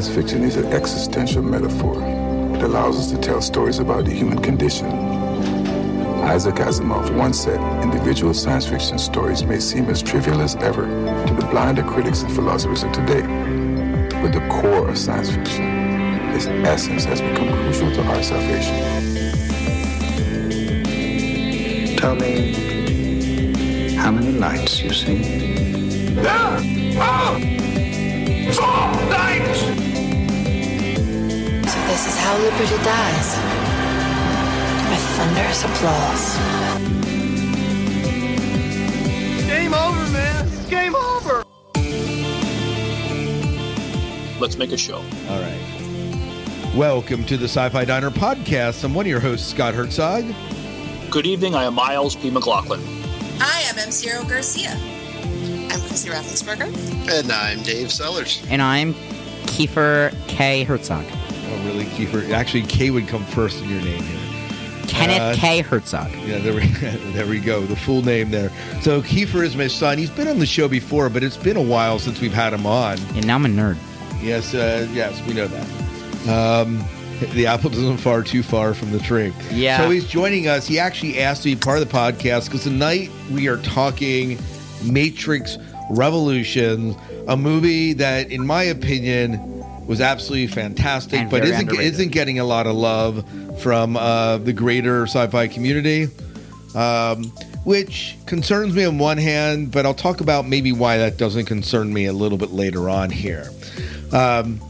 Science fiction is an existential metaphor. It allows us to tell stories about the human condition. Isaac Asimov once said, individual science fiction stories may seem as trivial as ever to the blinder critics and philosophers of today. But the core of science fiction, its essence has become crucial to our salvation. Tell me how many lights you see. There are four lights! So this is how liberty dies. With thunderous applause. Game over, man. It's game over. Let's make a show. All right. Welcome to the Sci-Fi Diner podcast. I'm one of your hosts, Scott Herzog. Good evening. I am Miles P. McLaughlin. Hi, I'm M. Ciro Garcia. I'm Chrissy Raffensperger. And I'm Dave Sellers. And I'm Kiefer K. Herzog. Really? Actually, K would come first in your name here. Kenneth Uh, K. Herzog. Yeah, there we, there we go. The full name there. So Kiefer is my son. He's been on the show before, but it's been a while since we've had him on. And now I'm a nerd. Yes, uh, yes, we know that. Um, the apple doesn't far too far from the tree. Yeah. So he's joining us. He actually asked to be part of the podcast because tonight we are talking Matrix Revolution, a movie that, in my opinion, was absolutely fantastic, And but isn't underrated. isn't getting a lot of love from uh, the greater sci-fi community. Um, which concerns me on one hand, but I'll talk about maybe why that doesn't concern me a little bit later on here. Um,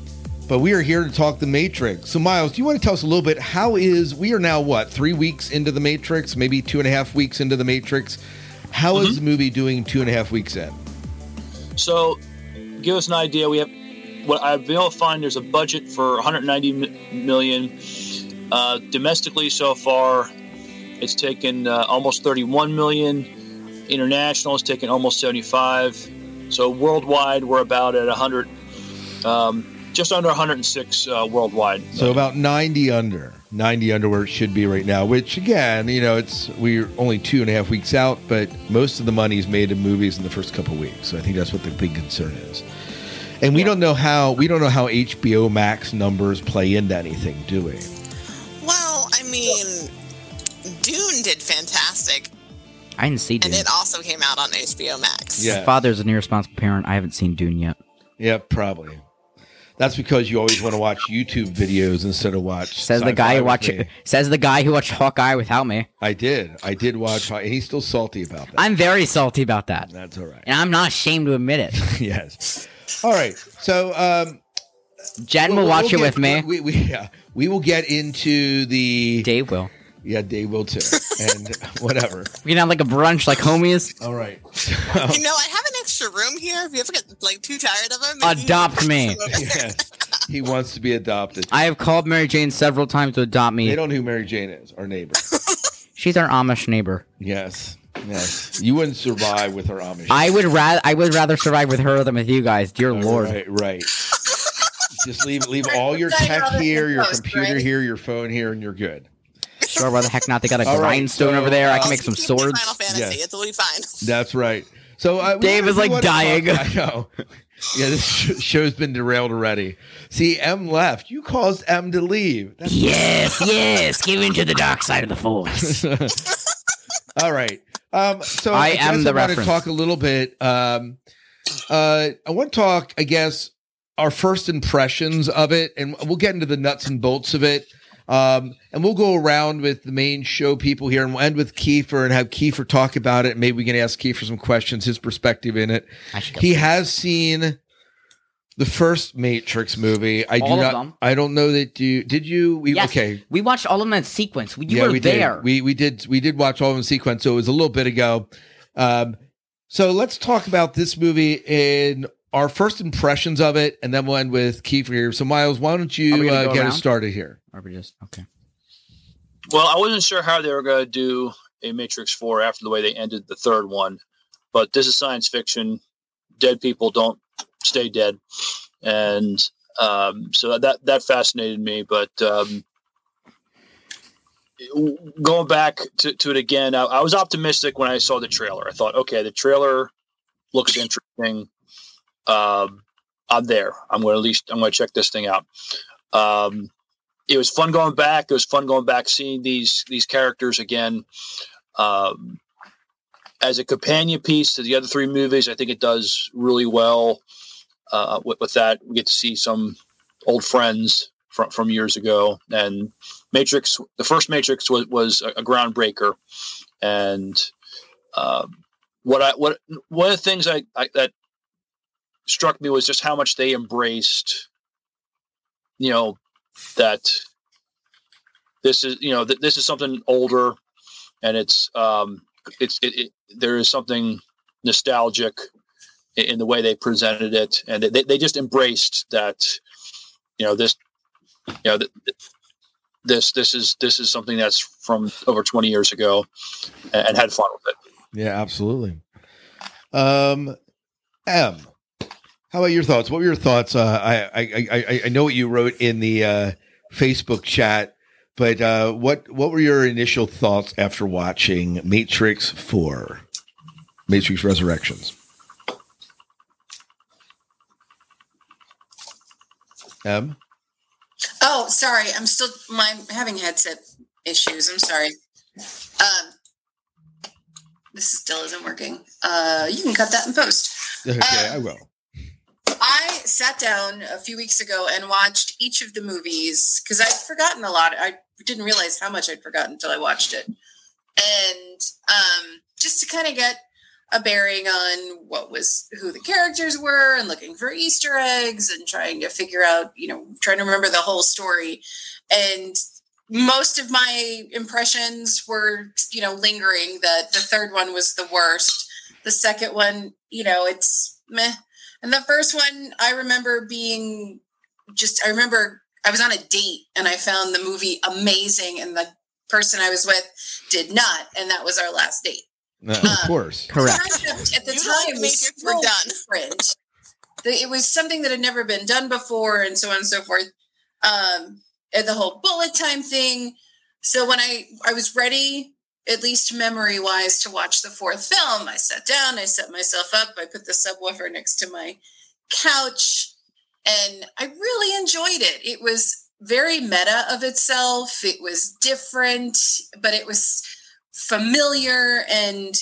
but we are here to talk the Matrix. So, Miles, do you want to tell us a little bit? How is we are now what three weeks into the Matrix, maybe two and a half weeks into the Matrix? How is the movie doing two and a half weeks in? So, give us an idea. We have what I've been able to find. There's a budget for 190 million uh, domestically so far. It's taken uh, almost 31 million. International has taken almost 75. So worldwide, we're about at 100, um, just under 106 uh, worldwide. So about ninety under, ninety under where it should be right now. Which again, you know, it's we're only two and a half weeks out, but most of the money is made in movies in the first couple weeks. So I think that's what the big concern is. And we don't know how we don't know how HBO Max numbers play into anything, do we? Well, I mean, Dune did fantastic, I didn't see Dune. and it also came out on HBO Max. Yeah. Father's an irresponsible parent. I haven't seen Dune yet. Yeah, probably. That's because you always want to watch YouTube videos instead of watch. Says the sci-fi guy who with watched. Says the guy who watched Hawkeye without me. I did. I did watch. And he's still salty about that. I'm very salty about that, That's all right. and I'm not ashamed to admit it. yes. All right. So um, Jen we'll- will watch we'll it with me. We, we, yeah, we will get into the. Dave will. Yeah, Dave will too. And whatever. We can have like a brunch, like homies. All right. You know, I have an extra room here. If you ever get like too tired of him, Adopt me. come. Yeah. He wants to be adopted. I have called Mary Jane several times to adopt me. They don't know who Mary Jane is, our neighbor. She's our Amish neighbor. Yes. Yes. You wouldn't survive with her Amish. I would rather I would rather survive with her than with you guys. Dear Lord. Right, right. Just leave leave all your tech here, your computer here, your phone here, and you're good. Sure, why the heck not? They got a All right, grindstone so, over there. I uh, can make some swords. Final Fantasy. Yes. It'll be fine. That's right. So uh, we Dave wanna- is, we like, wanna dying. talk- I know. Yeah, this sh- show's been derailed already. See, M left. You caused M to leave. That's Yes, yes. Give in to the dark side of the force. all right. Um, so I I, am the I want to reference. talk a little bit. Um, uh, I want to talk, I guess, our first impressions of it, and we'll get into the nuts and bolts of it. Um, and we'll go around with the main show people here, and we'll end with Kiefer and have Kiefer talk about it. Maybe we can ask Kiefer some questions, his perspective in it. I should go. He has seen the first Matrix movie. I do All of not. them. I don't know that you did. You we, Yes, okay? We watched all of them in sequence. You yeah, were we there. did. We we did we did watch all of them in sequence. So it was a little bit ago. Um, so let's talk about this movie in our first impressions of it, and then we'll end with Kiefer here. So Miles, why don't you uh, get around? us started here? Or we just okay. Well, I wasn't sure how they were going to do a Matrix 4 after the way they ended the third one, but this is science fiction. Dead people don't stay dead. And um, so that, that fascinated me. But um, going back to, to it again, I, I was optimistic when I saw the trailer. I thought, okay, the trailer looks interesting. Um, I'm there. I'm going to at least I'm going to check this thing out. Um, it was fun going back. It was fun going back, seeing these these characters again. Um, as a companion piece to the other three movies, I think it does really well. Uh, with, with that, we get to see some old friends from from years ago, and Matrix. The first Matrix was was a, a groundbreaker, and um, what I what one of the things I, I that struck me was just how much they embraced, you know, that this is you know that this is something older, and it's um it's it, it there is something nostalgic in, the way they presented it, and they they just embraced that, you know this, you know th- this this is this is something that's from over 20 years ago and, and had fun with it Yeah, absolutely. Um, M, how about your thoughts? What were your thoughts? Uh, I, I, I, I know what you wrote in the uh, Facebook chat, but uh, what what were your initial thoughts after watching Matrix Four, Matrix Resurrections? M, Oh, sorry. I'm still my having headset issues. I'm sorry. Um, this still isn't working. Uh, you can cut that in post. okay, I will. I sat down a few weeks ago and watched each of the movies because I'd forgotten a lot. I didn't realize how much I'd forgotten until I watched it, and um, just to kind of get a bearing on what was who the characters were and looking for Easter eggs and trying to figure out, you know, trying to remember the whole story. And most of my impressions were, you know, lingering that the third one was the worst. The second one, you know, it's meh. And the first one, I remember being just, I remember I was on a date and I found the movie amazing and the person I was with did not. And that was our last date. Uh, of course. Concept at the time was we're done. different. The- It was something that had never been done before, and so on and so forth. Um, and the whole bullet time thing. So when I I was ready, at least memory wise, to watch the fourth film, I sat down, I set myself up, I put the subwoofer next to my couch, and I really enjoyed it. It was very meta of itself. It was different, but it was familiar and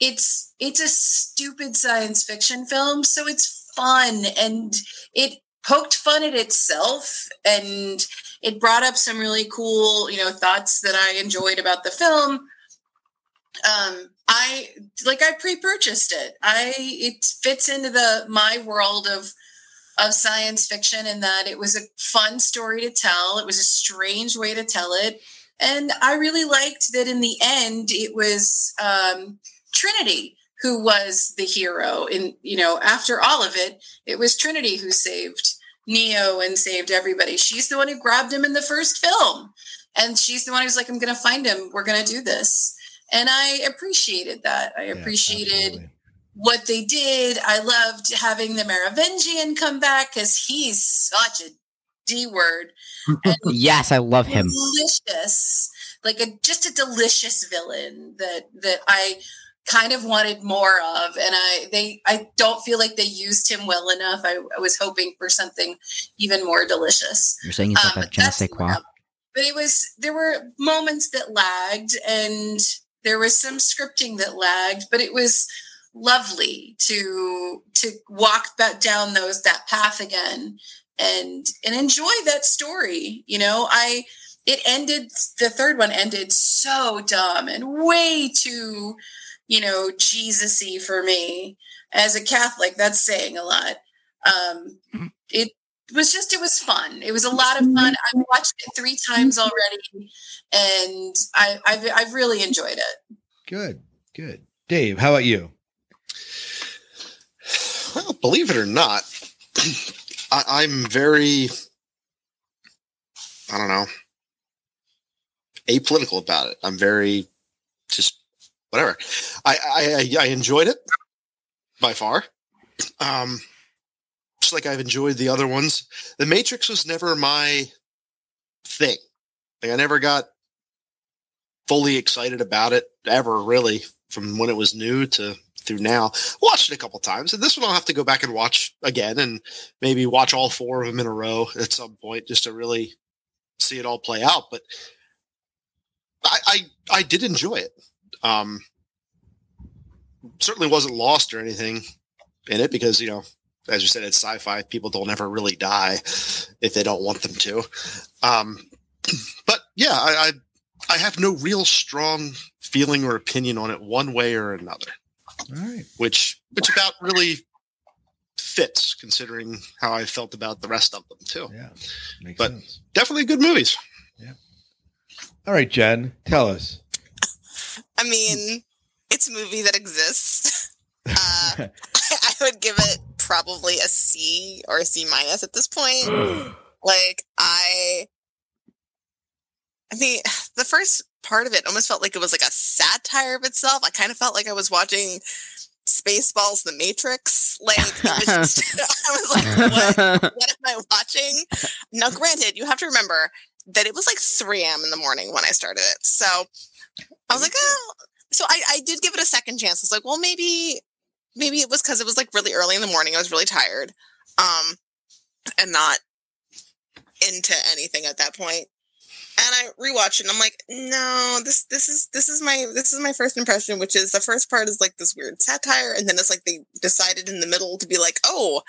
it's it's a stupid science fiction film so it's fun and it poked fun at itself and it brought up some really cool you know thoughts that i enjoyed about the film. Um i like i pre-purchased it. I it fits into the my world of of science fiction in that it was a fun story to tell. It was a strange way to tell it and I really liked that in the end it was um, Trinity who was the hero. In you know, after all of it, it was Trinity who saved Neo and saved everybody. She's the one who grabbed him in the first film, and she's the one who's like, "I'm going to find him. We're going to do this." And I appreciated that. I appreciated what they did. I loved having the Merovingian come back because he's such a D word. yes, I love him. delicious like a just a delicious villain that that i kind of wanted more of and i they i don't feel like they used him well enough i, I was hoping for something even more delicious You're saying he's Um, like a je ne sais quoi. but it was there were moments that lagged and there was some scripting that lagged but it was lovely to to walk back down those that path again and and enjoy that story you know? I it ended the third one ended so dumb and way too you know jesus-y for me. As a catholic that's saying a lot. Um it was just it was fun. It was a lot of fun. I've watched it three times already and i i've, I've really enjoyed it. Good, good. Dave, how about you? Well, believe it or not, I, I'm very, I don't know, apolitical about it. I'm very just whatever. I I, I enjoyed it by far. Um, just like I've enjoyed the other ones. The Matrix was never my thing. Like I never got fully excited about it ever, really, from when it was new to through now. Watched it a couple times, and this one I'll have to go back and watch again, and maybe watch all four of them in a row at some point just to really see it all play out. But I I, I did enjoy it. Um, certainly wasn't lost or anything in it because you know as you said it's sci-fi people don't ever really die if they don't want them to um but yeah i i, I have no real strong feeling or opinion on it one way or another All right. which which about really fits considering how i felt about the rest of them too Yeah. Makes But- sense. definitely good movies Yeah. All right, Jen, tell us. I mean, it's a movie that exists. Uh, I would give it probably a C or a C minus at this point. like I, I mean, the first part of it almost felt like it was like a satire of itself. I kind of felt like I was watching Spaceballs: The Matrix. Like was just, I was like, what? what am I watching? Now, granted, you have to remember that it was like 3 a.m. in the morning when I started it. So I was like, oh. So I, I did give it a second chance. I was like, well, maybe, maybe it was because it was like really early in the morning. I was really tired, um, and not into anything at that point. And I rewatch it and I'm like, no, this this is this is my this is my first impression, which is the first part is like this weird satire, and then it's like they decided in the middle to be like, oh,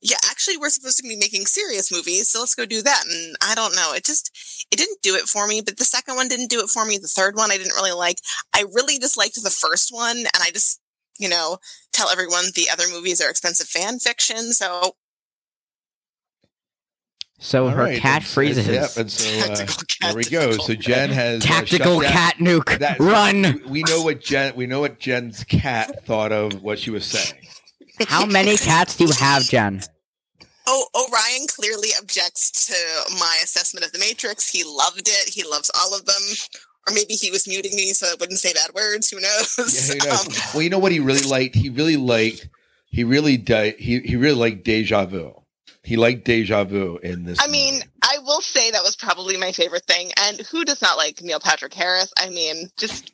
yeah, actually we're supposed to be making serious movies, so let's go do that. And I don't know, it just it didn't do it for me, but the second one didn't do it for me. The third one I didn't really like. I really disliked the first one, and I just, you know, tell everyone the other movies are expensive fan fiction. So So All her right, catchphrase and- is Yep, and so uh, there we go. So. Jen has uh, tactical shut down- cat nuke. That- Run. We, we know what Jen. We know what Jen's cat thought of what she was saying. How many cats do you have, Jen? Oh, Orion clearly objects to my assessment of the Matrix. He loved it. He loves all of them. Or maybe he was muting me so I wouldn't say bad words. Who knows? Yeah, who knows? Um, well, you know what he really liked. He really liked. He really di- He he really liked Deja Vu. He liked Deja Vu in this. I mean. I will say that was probably my favorite thing. And who does not like Neil Patrick Harris? I mean, just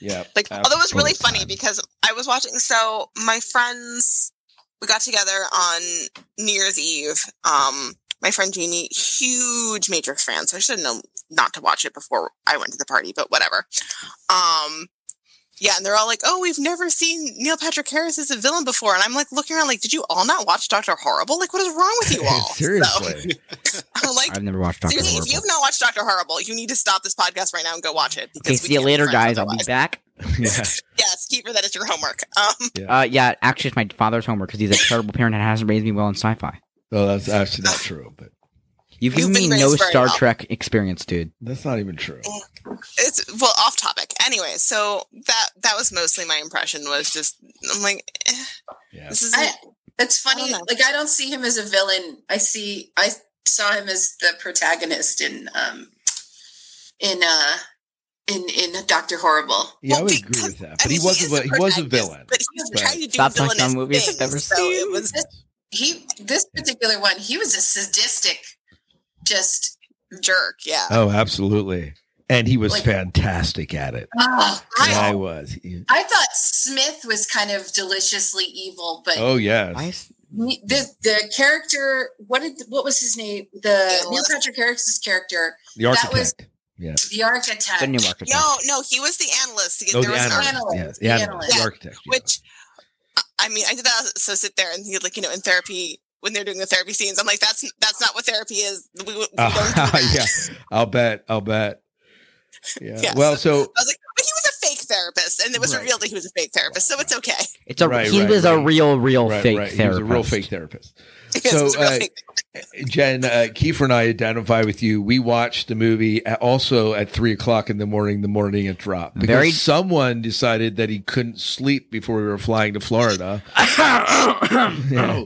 yeah. like although it was really Absolute funny because I was watching. So my friends, we got together on New Year's Eve. Um, my friend Jeannie, huge Matrix fan, so I should have known not to watch it before I went to the party. But whatever. Um, yeah, and they're all like, "Oh, we've never seen Neil Patrick Harris as a villain before," and I'm like looking around, like, "Did you all not watch Doctor Horrible? Like, what is wrong with you all?" Seriously. So, I'm like, I've never watched Doctor Seriously, if you have not watched Doctor Horrible, you need to stop this podcast right now and go watch it. Okay, see you later, friends guys. I'll be back. yeah. Yes, Kiefer, that is your homework. Um, Uh, yeah, actually, it's my father's homework because he's a terrible parent and hasn't raised me well in sci-fi. Well, that's actually not true, but You've You've given me no Star well. Trek experience, dude. that's not even true. it's well off topic. Anyway, so that that was mostly my impression. Was just I'm like, eh, Yeah. this is I, it's funny. I. Like I don't see him as a villain. I see. I saw him as the protagonist in um in uh in in Doctor Horrible. Yeah, I Well, would agree with that. I But mean, he was is a he was a villain. but he was Right. trying to do Stop talking villainous about movies things. I've never so seen. it was He this particular one. He was a sadistic. Just jerk. Yeah. Oh, absolutely. And he was Like- fantastic at it. oh, I I, was. I thought Smith was kind of deliciously evil, but oh yeah, the the character. What did what was his name? The Neil Patrick Harris's character, the that was- architect. yeah. the architect. the new architect? No, no, he was the analyst. Oh, there the was an analyst. analyst. Yeah, The the analyst. analyst. The architect. yeah. which I mean, I did that. So sit there and he like you know in therapy when they're doing the therapy scenes. I'm like, that's that's not what therapy is. We, we don't do Uh, that. yeah, I'll bet. I'll bet. Yeah. Yeah, well, so I was like, but he was a fake therapist, and it was Right. revealed that he was a fake therapist, so it's okay. It's a Right, he right, was a real, real right, fake right. He therapist. was a real fake therapist. Yes, it was a real uh, fake- Jen, uh, Kiefer and I identify with you. We watched the movie at, also at three o'clock in the morning. The morning it dropped because Very- someone decided that he couldn't sleep before we were flying to Florida. Yeah.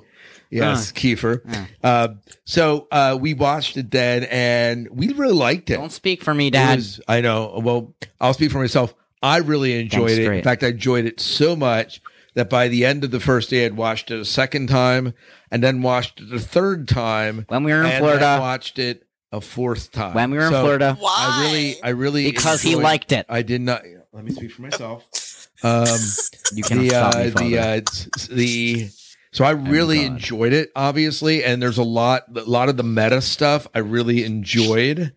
Yes, Kiefer. Uh, so uh, we watched it then, and we really liked it. Don't speak for me, It Dad. was- I know. Well, I'll speak for myself. I really enjoyed Thanks, it. In great. fact, I enjoyed it so much that by the end of the first day, I'd watched it a second time, and then watched it a third time, when we were in and Florida, then watched it a fourth time. when we were in So Florida, Why? I really, I really because he enjoyed- liked it. I did not. Let me speak for myself. Um, You cannot the stop uh, me, the Father. uh, s- s- the so I really enjoyed it, obviously, and there's a lot a lot of the meta stuff I really enjoyed.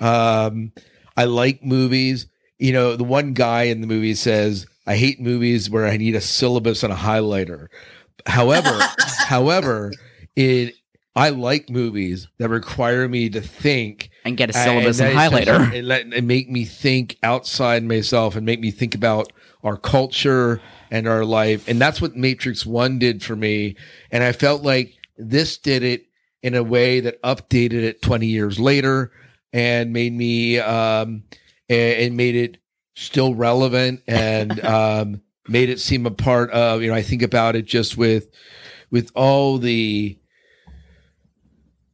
um, I like movies. You know, the one guy in the movie says, "I hate movies where I need a syllabus and a highlighter." However, however, it I like movies that require me to think and get a syllabus and, that- highlighter. and, let, and make me think outside myself and make me think about our culture and our life. And that's what matrix 1 did for me. And i felt like this did it in a way that updated it 20 years later and made me um made it still relevant and um made it seem a part of you know i think about it just with with all the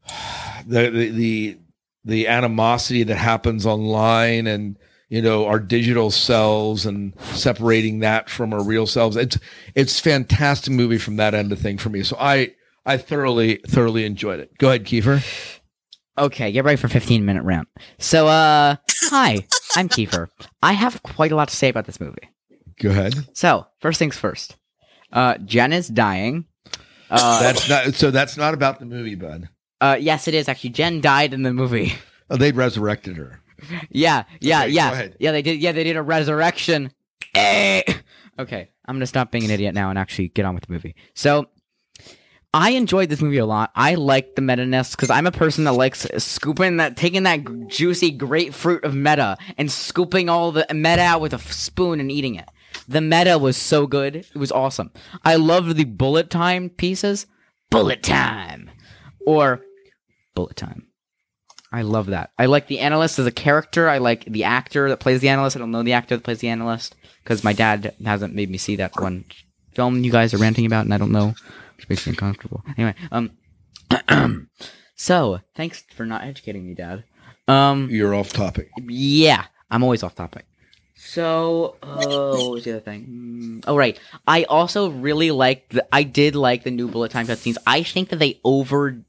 the the the, the animosity that happens online and you know our digital selves and separating that from our real selves it's it's fantastic movie from that end of thing for me so i i thoroughly thoroughly enjoyed it go ahead kiefer Okay, get ready for 15 minute rant. So, uh, hi, I'm Kiefer. I have quite a lot to say about this movie. go ahead So, first things first. Uh, Jen is dying. Uh, that's not so that's not about the movie bud uh, yes, it is actually. Jen died in the movie. oh, they resurrected her Yeah, yeah, Okay, yeah, yeah. They did. Yeah, they did a resurrection. Eh. Okay, I'm gonna stop being an idiot now and actually get on with the movie. So, I enjoyed this movie a lot. I like the meta ness because I'm a person that likes scooping that, taking that juicy grapefruit of meta and scooping all the meta out with a spoon and eating it. The meta was so good. It was awesome. I love the bullet time pieces. Bullet time. Or bullet time. I love that. I like the analyst as a character. I like the actor that plays the analyst. I don't know the actor that plays the analyst because my dad hasn't made me see that one film you guys are ranting about, and I don't know, which makes me uncomfortable. Anyway, um, so thanks for not educating me, Dad. Um, you're off topic yeah, I'm always off topic. So, oh, what was the other thing? Hmm, Oh, right. I also really like the. I did like the new bullet time cutscenes. I think that they over.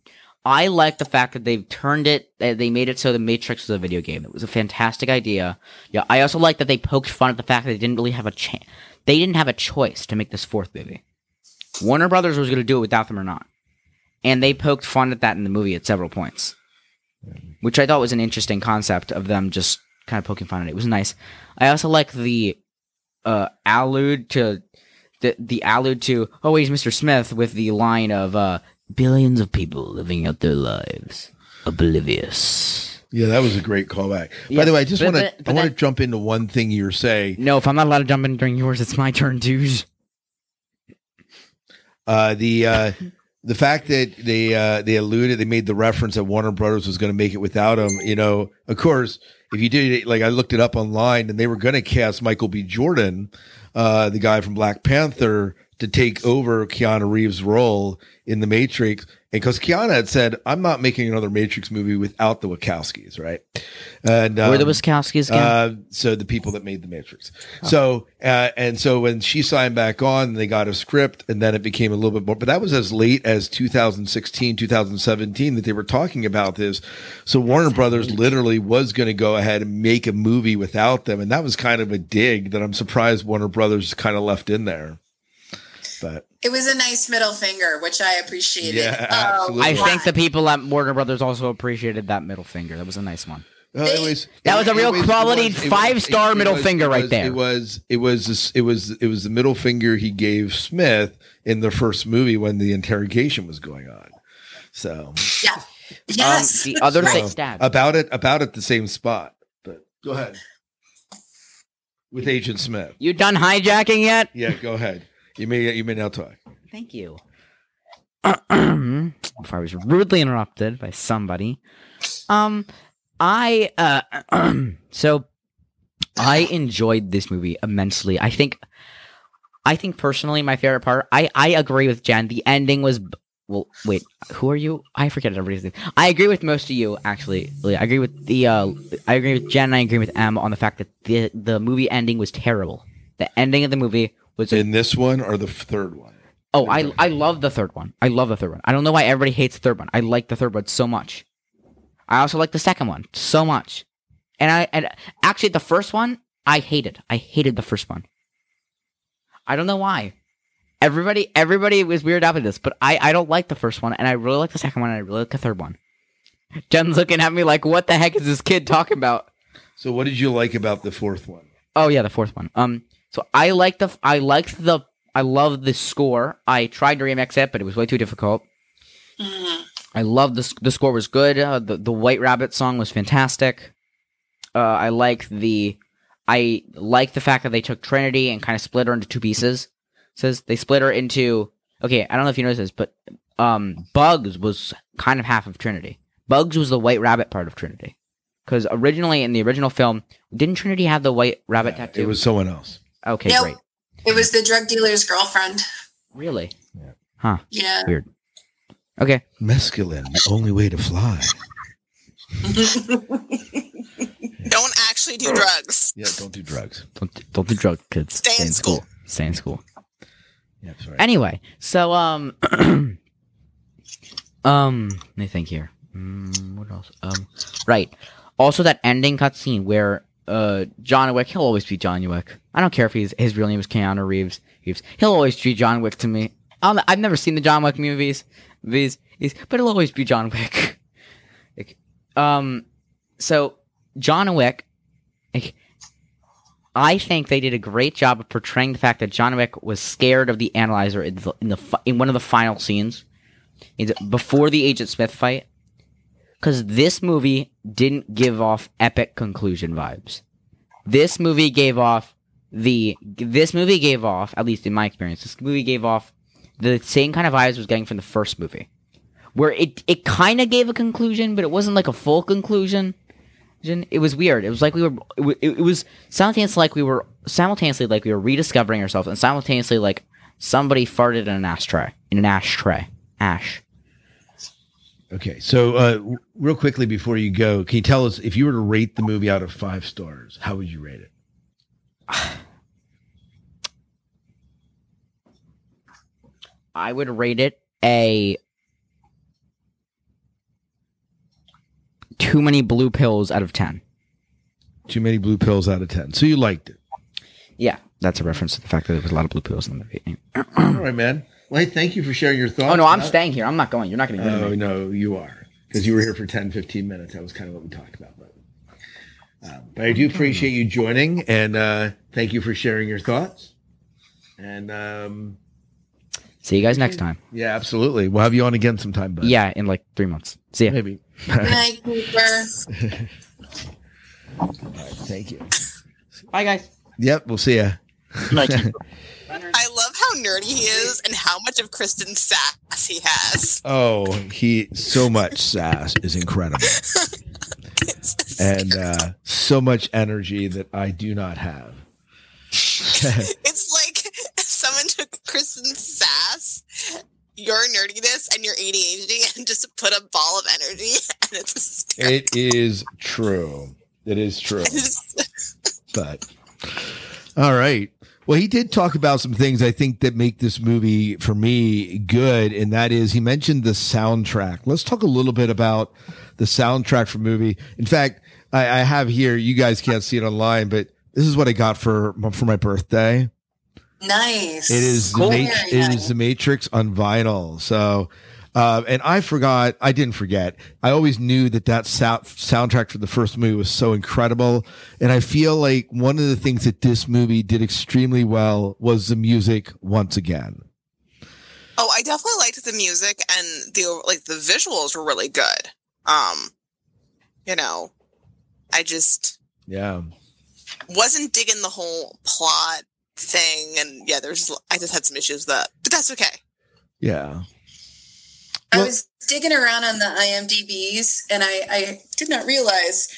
I like the fact that they've turned it. They made it so the Matrix was a video game. It was a fantastic idea. Yeah, I also like that they poked fun at the fact that they didn't really have a chance. They didn't have a choice to make this fourth movie. Warner Brothers was going to do it without them or not, and they poked fun at that in the movie at several points which I thought was an interesting concept of them just kind of poking fun at it. It was nice. I also like the uh, allude to the the allude to oh he's Mr. Smith with the line of uh, billions of people living out their lives oblivious. yeah that was a great callback by the way i just want to i want to jump into one thing you're saying No, if I'm not allowed to jump in during yours, it's my turn, dude. Uh, the uh, the fact that they uh, they alluded, they made the reference that Warner Brothers was going to make it without him. You know, of course, if you did it, like I looked it up online, and they were going to cast Michael B. Jordan, uh, the guy from Black Panther, to take over Keanu Reeves' role in the Matrix. And because Keanu had said, "I'm not making another Matrix movie without the Wachowskis," right? And Were the um, Wachowskis uh, so the people that made the Matrix. So uh, and so when she signed back on, they got a script, and then it became a little bit more. But that was as late as 2016, 2017 that they were talking about this. So Warner Brothers literally was going to go ahead and make a movie without them, and that was kind of a dig that I'm surprised Warner Brothers kind of left in there. But It was a nice middle finger, which I appreciated. Yeah, absolutely. I think the people at Warner Brothers also appreciated that middle finger. That was a nice one. Uh, it was, That was a real quality was- five-star it middle was- finger right was- there. It was it was it was it was the middle finger he gave Smith in the first movie when the interrogation was going on. So Yeah. Yes. Um, the other so, thing, Dad. about it about at the same spot. But go ahead with Agent Smith. You done hijacking yet? Yeah, go ahead. You may you may now talk. Thank you. Before I was rudely interrupted by somebody. Um, I uh, so I enjoyed this movie immensely. I think, I think personally, my favorite part. I I agree with Jen. The ending was. Well, wait. Who are you? I forget everybody's name. I agree with most of you. Actually, I agree with the. Uh, I agree with Jen. and I agree with Em on the fact that the the movie ending was terrible. The ending of the movie was In this one or the third one? Oh, I I love the third one. I love the third one. I don't know why everybody hates the third one. I like the third one so much. I also like the second one so much. And I and actually the first one I hated. I hated the first one. I don't know why. Everybody, everybody was weird out by this, but I, I don't like the first one, and I really like the second one, and I really like the third one. Jen's looking at me like, "What the heck is this kid talking about?" So, what did you like about the fourth one? Oh yeah, the fourth one. Um, so I like the, I liked the, I love the score. I tried to remix it, but it was way too difficult. Mhm. I love the the score was good. Uh, the the White Rabbit song was fantastic. Uh, I like the I like the fact that they took Trinity and kind of split her into two pieces. says they split her into okay. I don't know if you noticed this, but um, Bugs was kind of half of Trinity. Bugs was the White Rabbit part of Trinity. Because originally in the original film, didn't Trinity have the White Rabbit tattoo? It was someone else. Okay, Nope. great. It was the drug dealer's girlfriend. Really? Yeah. Huh. Yeah. Weird. Okay. Mescaline, the only way to fly. Don't actually do drugs. Yeah, don't do drugs. Don't don't do drugs, kids. Stay in school. Stay in school. Yeah, sorry. Anyway, so um, um, let me think here. Mm, what else? Um, right. Also, that ending cutscene where uh John Wick, he'll always be John Wick. I don't care if he's his real name is Keanu Reeves. Reeves. He'll always be John Wick to me. I don't, I've never seen the John Wick movies, movies, movies, but he'll always be John Wick. Like, um, so John Wick, like, I think they did a great job of portraying the fact that John Wick was scared of the analyzer in the in, the, in one of the final scenes, before the Agent Smith fight, because this movie didn't give off epic conclusion vibes. This movie gave off the this movie gave off at least in my experience. This movie gave off the same kind of vibes was getting from the first movie, where it it kind of gave a conclusion, but it wasn't like a full conclusion. It was weird. It was like we were. It, wa- it was simultaneously like we were simultaneously like we were rediscovering ourselves, and simultaneously like somebody farted in an ashtray. In an ashtray, ash. Okay, so uh, real quickly before you go, can you tell us if you were to rate the movie out of five stars, how would you rate it? I would rate it a too many blue pills out of ten. Too many blue pills out of ten. So you liked it. Yeah, that's a reference to the fact that there was a lot of blue pills in the movie. All right, man. Well, hey, thank you for sharing your thoughts. Oh no, I'm Uh, staying here. I'm not going. You're not going to get Oh, no, you are. Because you were here for 10, 15 minutes. That was kind of what we talked about. But, uh, but I do appreciate you joining and uh, thank you for sharing your thoughts. And um, See you guys next time. yeah, absolutely. We'll have you on again sometime, bud. Yeah, in like three months. See ya. Maybe. Good night, Cooper. Thank you. Bye, guys. Yep, we'll see ya. I love how nerdy he is and how much of Kristen's sass he has. Oh, he so much sass is incredible. and uh, so much energy that I do not have. It's like someone took Kristen's sass, your nerdiness, and your ADHD and just put a ball of energy, and it's hysterical. It is true. It is true. But all right. Well, he did talk about some things I think that make this movie for me good, and that is he mentioned the soundtrack. Let's talk a little bit about the soundtrack for movie. In fact, I, I have here. You guys can't see it online, but this is what I got for for my birthday. Nice. It is Cool. the Mat- Very it nice. is the Matrix on vinyl. So, uh, and I forgot. I didn't forget. I always knew that that sou- soundtrack for the first movie was so incredible, and I feel like one of the things that this movie did extremely well was the music once again. Oh, I definitely liked the music and the like. The visuals were really good. Um, you know, I just Yeah. wasn't digging the whole plot thing, and yeah, there's I just had some issues with that, but that's okay. Yeah. I was digging around on the IMDb's and I, I did not realize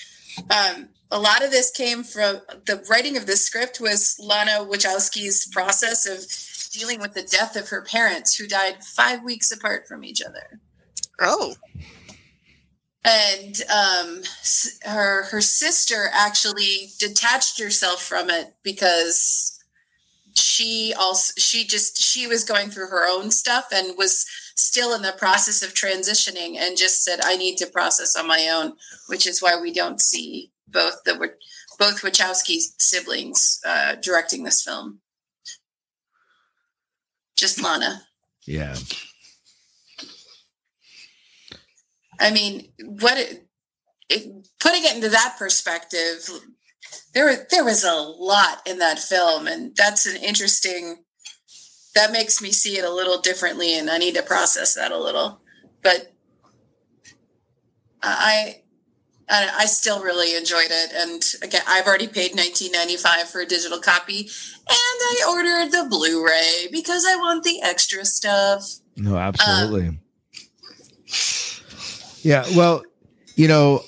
um, a lot of this came from the writing of the script was Lana Wachowski's process of dealing with the death of her parents who died five weeks apart from each other. Oh, and um, her her sister actually detached herself from it because she also she just she was going through her own stuff and was still in the process of transitioning and just said I need to process on my own, which is why we don't see both the both Wachowski siblings uh, directing this film. just Lana. Yeah. I mean, what it, it, putting it into that perspective, there there was a lot in that film, and that's an interesting. That makes me see it a little differently, and I need to process that a little. But I, I, I still really enjoyed it, and again, I've already paid nineteen ninety five for a digital copy, and I ordered the Blu-ray because I want the extra stuff. No, absolutely. Um, yeah, well, you know,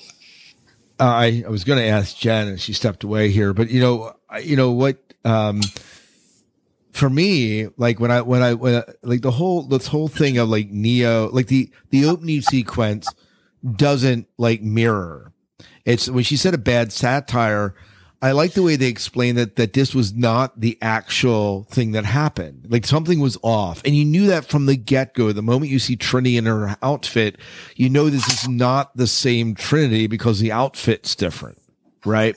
I I was going to ask Jen, and she stepped away here, but you know, you know what? Um, for me, like when I when I when like the whole this whole thing of like Neo, like the the opening sequence doesn't like mirror. It's when she said a bad satire. I like the way they explained that that this was not the actual thing that happened. Like something was off. And you knew that from the get-go. The moment you see Trinity in her outfit, you know this is not the same Trinity because the outfit's different, right?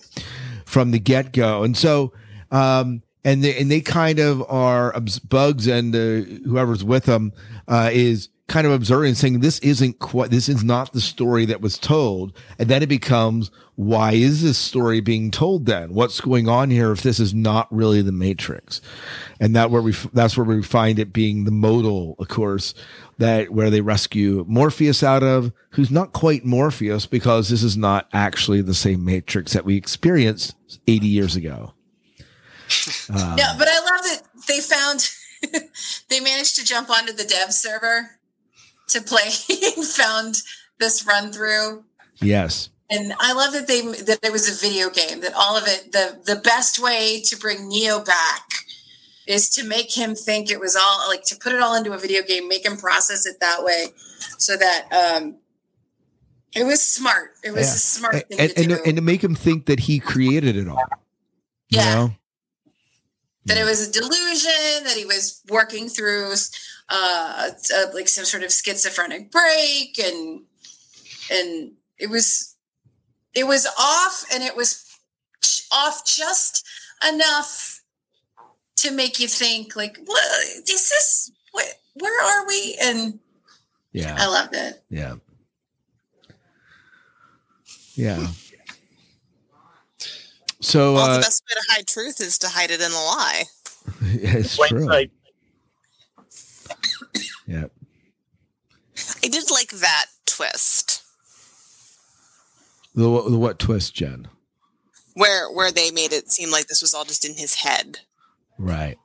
From the get-go. And so um and they and they kind of are bugs and uh, whoever's with them uh, is kind of observing and saying this isn't quite this is not the story that was told. And then it becomes why is this story being told then? What's going on here if this is not really the matrix? And that where we that's where we find it being the modal of course that where they rescue morpheus out of who's not quite morpheus because this is not actually the same matrix that we experienced 80 years ago um, yeah but i love that they found they managed to jump onto the dev server to play found this run through. Yes. And I love that they that it was a video game that all of it the the best way to bring Neo back is to make him think it was all like to put it all into a video game, make him process it that way, so that um it was smart. It was yeah. a smart thing and, to and, do, and to make him think that he created it all. Yeah. You know? That it was a delusion. That he was working through uh, uh, like some sort of schizophrenic break, and and it was it was off, and it was off just enough to make you think like, what is this? What, where are we? And yeah, I loved it. Yeah, yeah. So well, uh, the best way to hide truth is to hide it in a lie. It's true. Yeah. I did like that twist. The, the what twist, Jen? Where where they made it seem like this was all just in his head. Right.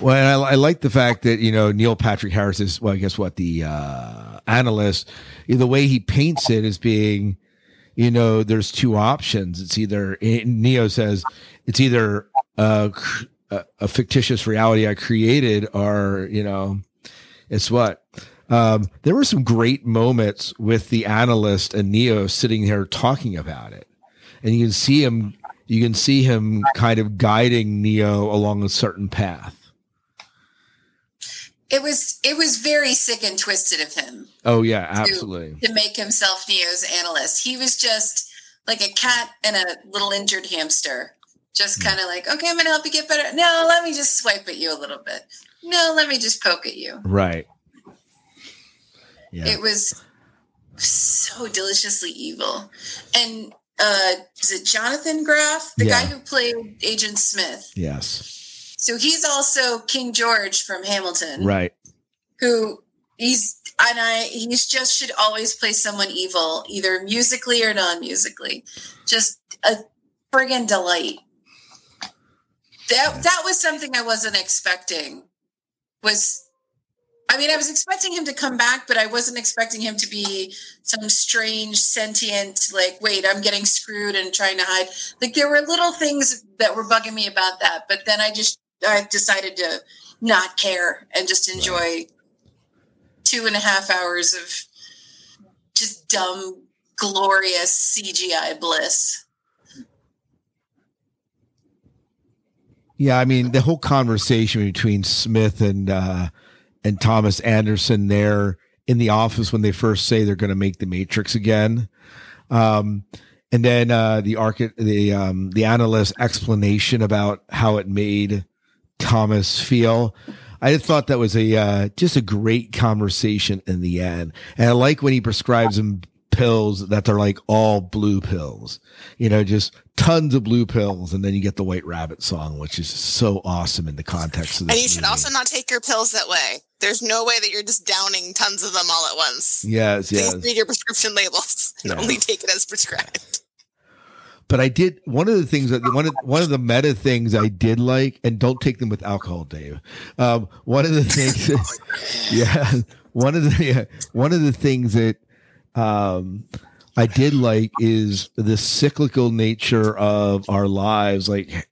Well, I, I, like the fact that you know Neil Patrick Harris is well, I guess what the uh, analyst. The way he paints it as being, you know, there's two options. It's either Neo says it's either a, a fictitious reality I created, or you know, it's what um, there were some great moments with the analyst and Neo sitting here talking about it, and you can see him. You can see him kind of guiding Neo along a certain path. It was it was very sick and twisted of him. Oh yeah, absolutely. To, to make himself Neo's analyst, he was just like a cat and a little injured hamster just hmm. kind of like, okay, I'm going to help you get better. No, let me just swipe at you a little bit no, let me just poke at you. Right. Yeah. It was so deliciously evil. And uh is it Jonathan Groff, the yeah. guy who played Agent Smith? Yes. So he's also King George from Hamilton. Right. Who he's and I he's just should always play someone evil, either musically or non-musically. Just a friggin' delight. That that was something I wasn't expecting was I mean, I was expecting him to come back, but I wasn't expecting him to be some strange, sentient, like, wait, I'm getting screwed and trying to hide. Like, there were little things that were bugging me about that, but then I just, I decided to not care and just enjoy right. two and a half hours of just dumb, glorious CGI bliss. Yeah, I mean the whole conversation between Smith and uh, and Thomas Anderson there in the office when they first say they're going to make the Matrix again, um, and then uh, the arch the um, the analyst explanation about how it made Thomas feel. I thought that was a uh, just a great conversation in the end, and I like when he prescribes him pills that they're like all blue pills, you know, just tons of blue pills, and then you get the White Rabbit song, which is so awesome in the context of this. And you should movie. also not take your pills that way. There's no way that you're just downing tons of them all at once. yes, Please yes. read your prescription labels and Yeah. only take it as prescribed. But I did one of the things that one of one of the meta things I did like, and don't take them with alcohol, Dave. Um, one of the things, yeah, one of the yeah, one of the things that um, I did like is the cyclical nature of our lives, like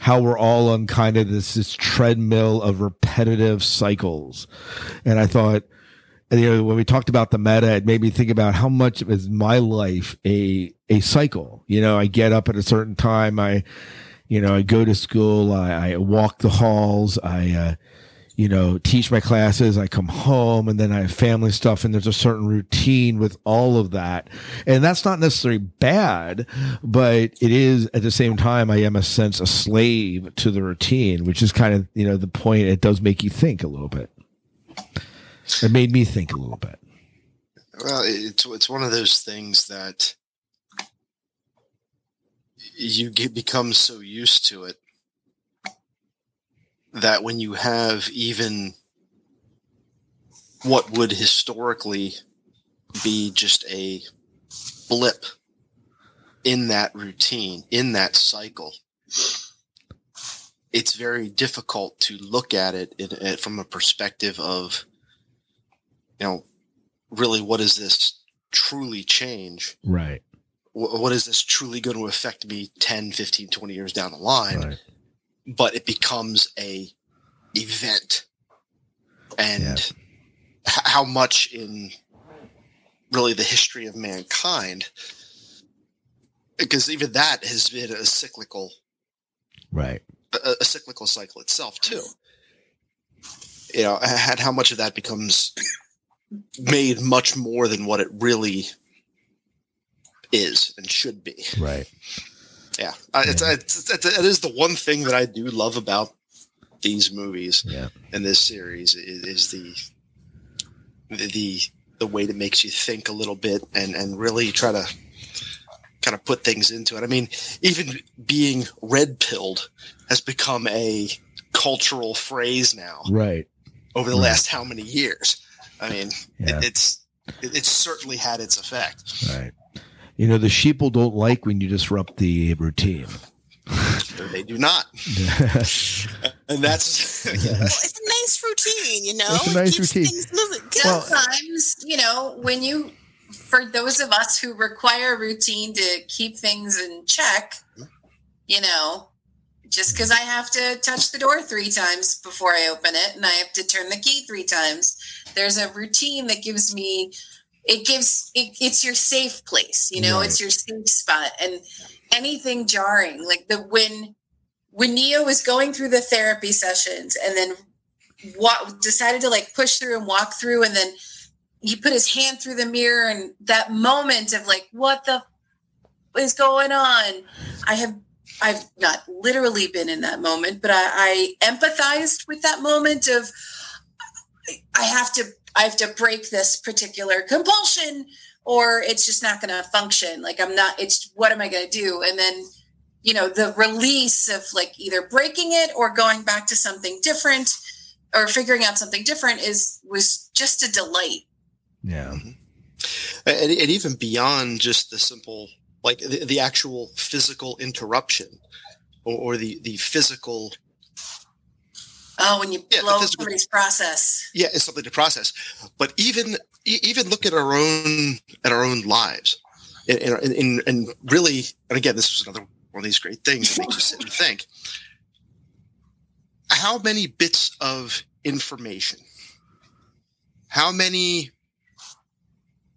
how we're all on kind of this this treadmill of repetitive cycles, and I thought and, you know, when we talked about the meta, it made me think about how much is my life a a cycle. You know, I get up at a certain time. I, you know, I go to school. I, I walk the halls. I, uh, you know, teach my classes. I come home, and then I have family stuff. And there's a certain routine with all of that, and that's not necessarily bad, but it is at the same time. I am a sense a slave to the routine, which is kind of you know the point. It does make you think a little bit. It made me think a little bit. Well, it's it's one of those things that you get become so used to it that when you have even what would historically be just a blip in that routine, in that cycle, it's very difficult to look at it in, in- from a perspective of, you know, really what does this truly change? Right. Wh- What is this truly going to affect me 10, 15, 20 years down the line? But it becomes a event. And h- how much in really the history of mankind, because even that has been a cyclical Right. a, a cyclical cycle itself too. You know, and how much of that becomes made much more than what it really is and should be. Right. Yeah, I It's, it's, it's, it is the one thing that I do love about these movies yeah. and this series is, is the the the way that makes you think a little bit and and really try to kind of put things into it. I mean, even being red pilled has become a cultural phrase now Right. over the last how many years. I mean, Yeah. it, it's it, it's certainly had its effect. Right. You know, the sheeple don't like when you disrupt the routine. They do not, and that's Well, it's a nice routine, you know. It's a nice It keeps routine. things moving. Sometimes, you know, when you, for those of us who require routine to keep things in check, you know, just because I have to touch the door three times before I open it and I have to turn the key three times, there's a routine that gives me, it gives, it, it's your safe place, you know, Right. it's your safe spot. And anything jarring, like the, when, when Neo was going through the therapy sessions and then what decided to like push through and walk through and then he put his hand through the mirror and that moment of like what the f- is going on i have i've not literally been in that moment but i, I empathized with that moment of i have to i have to break this particular compulsion or it's just not going to function. Like i'm not it's what am i going to do? And then you know the release of like either breaking it or going back to something different or figuring out something different is was just a delight. Yeah. Mm-hmm. and, and even beyond just the simple like the, the actual physical interruption or, or the the physical oh when you Yeah, blow somebody's process. Yeah it's something to process. But even even look at our own at our own lives. And, and really and again this is another one of these great things that makes you sit and think. How many bits of information how many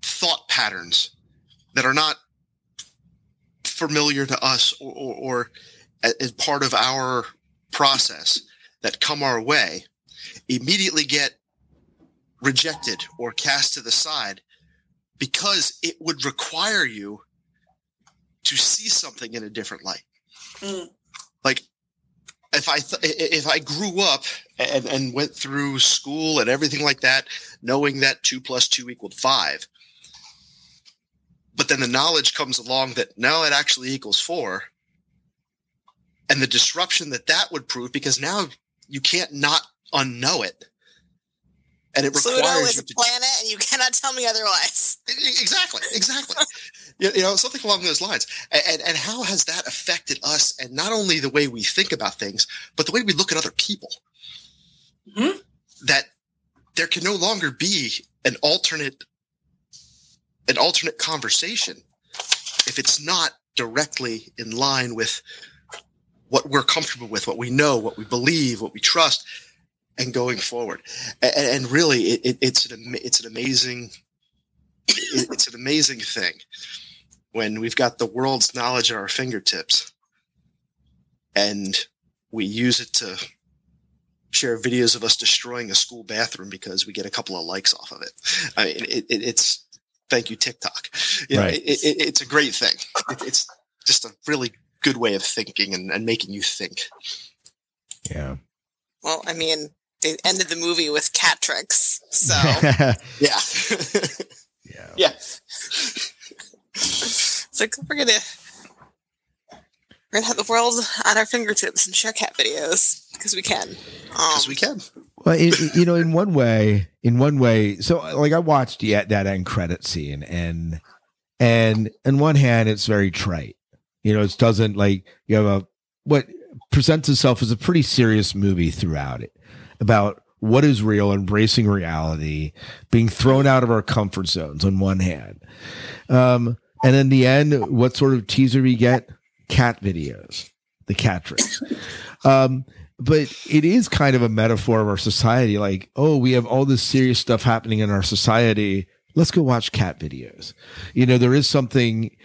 thought patterns that are not familiar to us or, or, or as part of our process that come our way immediately get rejected or cast to the side because it would require you to see something in a different light. Mm. Like if I th- if I grew up and, and went through school and everything like that, knowing that two plus two equaled five, but then the knowledge comes along that now it actually equals four, and the disruption that that would prove because now you can't not unknow it, and it Pluto requires is you a to planet, and you cannot tell me otherwise. exactly exactly you, know something along those lines and, and how has that affected us and not only the way we think about things but the way we look at other people Mhm. that there can no longer be an alternate an alternate conversation if it's not directly in line with what we're comfortable with what we know what we believe what we trust and going forward and, and really it, it, it's an it's an amazing it- it's an amazing thing when we've got the world's knowledge at our fingertips and we use it to share videos of us destroying a school bathroom because we get a couple of likes off of it. I mean, it, it, it's thank you TikTok. You know, Right. it, it, it's a great thing. It, it's just a really good way of thinking and, and making you think. Yeah. Well, I mean, they ended the movie with cat tricks, so Yeah. yeah. yeah. it's like we're gonna we're gonna have the world at our fingertips and share cat videos because we can. Um, Because we can. Well, it, it- you know, in one way, in one way, so like I watched the, that end credit scene, and and on one hand, it's very trite. You know, it doesn't like you have a what presents itself as a pretty serious movie throughout it about what is real, embracing reality, being thrown out of our comfort zones on one hand, um, and in the end, what sort of teaser we get? Cat videos, the cat tricks. Um, but it is kind of a metaphor of our society like oh we have all this serious stuff happening in our society let's go watch cat videos you know there is something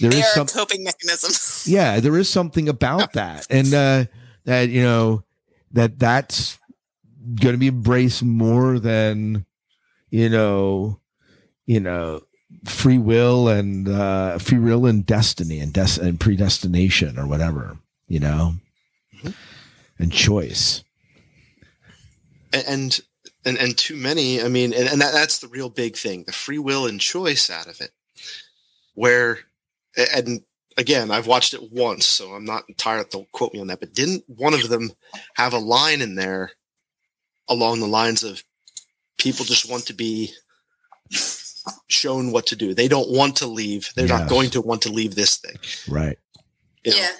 there they is some coping mechanism. yeah there is something about that. And uh that you know that that's going to be embraced more than you know you know free will and uh free will and destiny and des- and predestination or whatever you know? And choice. And and and too many i mean and, and that, that's the real big thing the free will and choice out of it where and again i've watched it once so i'm not entirely don't quote me on that but didn't one of them have a line in there along the lines of people just want to be shown what to do they don't want to leave they're Yes. not going to want to leave this thing right you know? Yeah.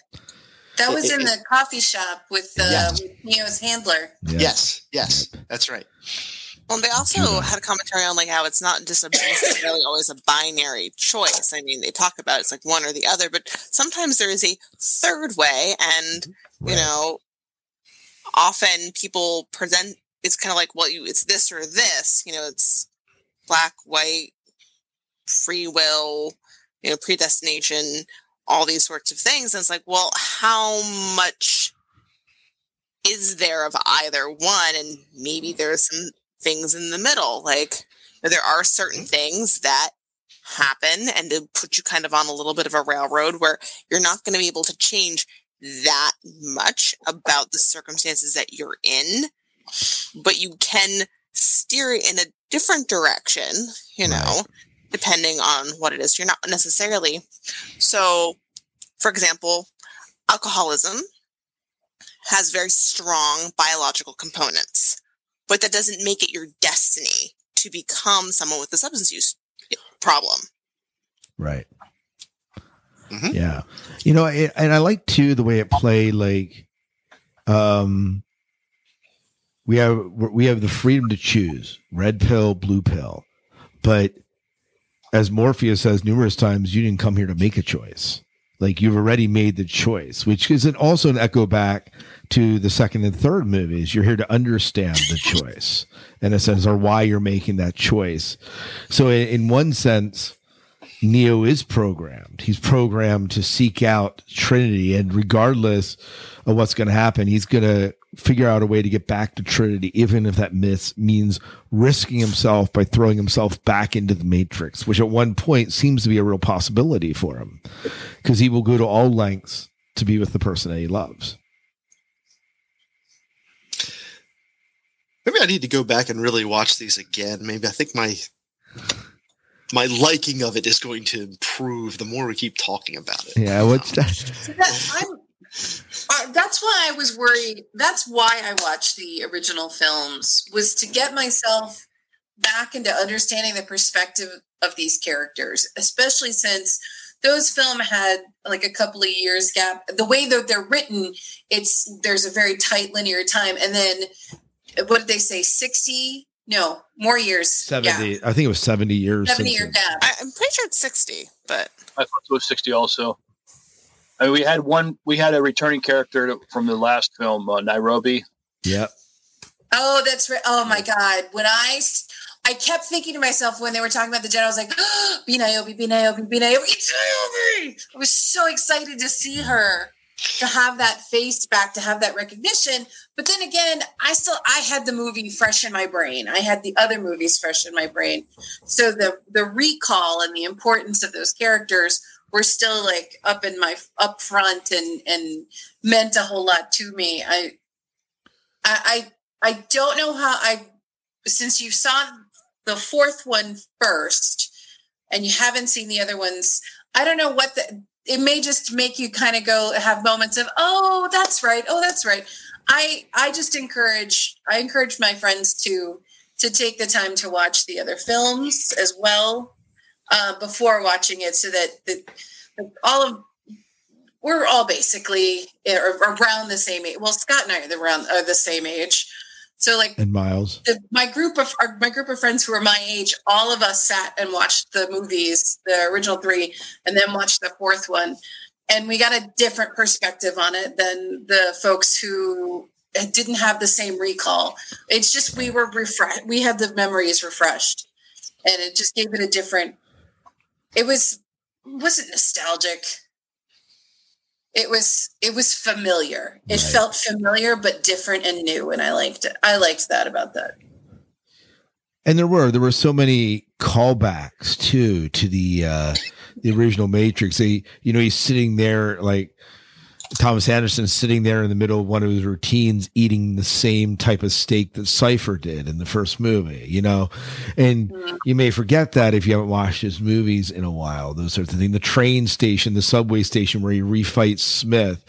That was It- in it- the coffee shop with uh, Yeah. with Neo's handler. Yeah. yes yes that's right Well, they also had a commentary on like how it's not just a necessarily always a binary choice. I mean, they talk about it's like one or the other, but sometimes there is a third way, and mm-hmm. you know, often people present it's kind of like, well, you it's this or this. You know, it's black, white, free will, you know, predestination, all these sorts of things. And it's like, well, how much is there of either one? And maybe there's some things in the middle. Like there are certain mm-hmm. things that happen and to put you kind of on a little bit of a railroad where you're not going to be able to change that much about the circumstances that you're in, but you can steer it in a different direction, you know, depending on what it is. You're not necessarily. So, for example, alcoholism has very strong biological components, but that doesn't make it your destiny to become someone with a substance use problem. Right. Mhm. Yeah. You know, it, and I like too the way it played. Like, um, we have we have the freedom to choose red pill, blue pill, but as Morpheus says numerous times, you didn't come here to make a choice. Like you've already made the choice, which is an, also an echo back to the second and third movies. You're here to understand the choice, in a sense, or why you're making that choice. So, in, in one sense, Neo is programmed. He's programmed to seek out Trinity, and regardless of what's going to happen, he's going to figure out a way to get back to Trinity, even if that myth means risking himself by throwing himself back into the Matrix, which at one point seems to be a real possibility for him, because he will go to all lengths to be with the person that he loves. Maybe I need to go back and really watch these again. Maybe I think my my liking of it is going to improve the more we keep talking about it. Yeah, what's that? So that, I'm, uh, that's why I was worried. That's why I watched the original films was to get myself back into understanding the perspective of these characters, especially since those film had like a couple of years gap. The way that they're written, it's there's a very tight linear time, and then what did they say? Sixty? No, more years. Seventy. Yeah. I think it was seventy years. Seventy since year gap. I'm pretty sure it's 60, but I thought it was 60 also. I mean, we had one, we had a returning character from the last film, uh, Niobe. Yep. Oh, that's right. Oh my God. When I I kept thinking to myself when they were talking about the jet, I was like, oh, be Niobe, be Niobe, be Niobe, it's Niobe. I was so excited to see her, to have that face back, to have that recognition. But then again, I still, I had the movie fresh in my brain. I had the other movies fresh in my brain. So the, the recall and the importance of those characters were still like up in my, up front and, and meant a whole lot to me. I, I, I I don't know how I since you saw the fourth one first and you haven't seen the other ones, I don't know what the it may just make you kind of go have moments of oh that's right oh that's right i i just encourage i encourage my friends to to take the time to watch the other films as well uh, before watching it so that the, all of we're all basically around the same age well scott and i are the, around are the same age so like And Miles. the, my group of our, my group of friends who are my age, all of us sat and watched the movies, the original three, and then watched the fourth one, and we got a different perspective on it than the folks who didn't have the same recall. It's just we were refreshed. We had the memories refreshed, and it just gave it a different. It was wasn't nostalgic. It was it was familiar. It Right. felt familiar but different and new, and I liked it. I liked that about that. And there were there were so many callbacks too to the uh the original Matrix. They you know he's sitting there like Thomas Anderson sitting there in the middle of one of his routines eating the same type of steak that Cypher did in the first movie, you know. And you may forget that if you haven't watched his movies in a while, those sorts of things. The train station, the subway station where he refights Smith.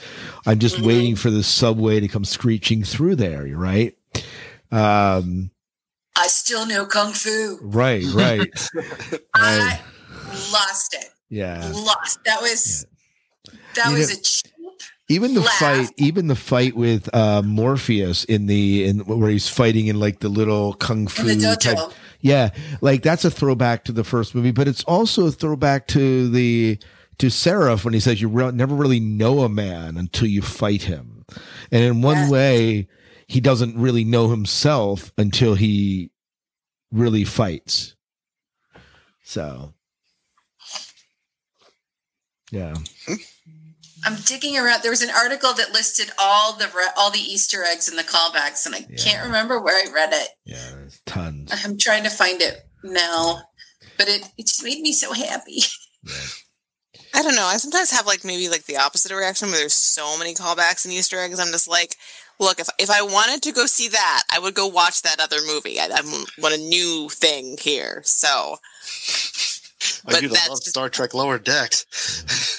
I'm just waiting for the subway to come screeching through there, right? Um I still know kung fu. Right, right. I lost it. Yeah. Lost. That was that You was know- a cheap. Even the laugh. fight, even the fight with uh Morpheus in the in where he's fighting in like the little kung fu In the dojo. type. Yeah, like that's a throwback to the first movie, but it's also a throwback to the to Seraph when he says you re- never really know a man until you fight him, and in one Yeah. way, he doesn't really know himself until he really fights. So, yeah. I'm digging around. There was an article that listed all the re- all the Easter eggs and the callbacks, and I Yeah. can't remember where I read it. Yeah, there's tons. I'm trying to find it now, but it it just made me so happy. I don't know. I sometimes have like maybe like the opposite reaction where there's so many callbacks and Easter eggs. I'm just like, look, if if I wanted to go see that, I would go watch that other movie. I, I want a new thing here. So I do love Star Trek Lower Decks.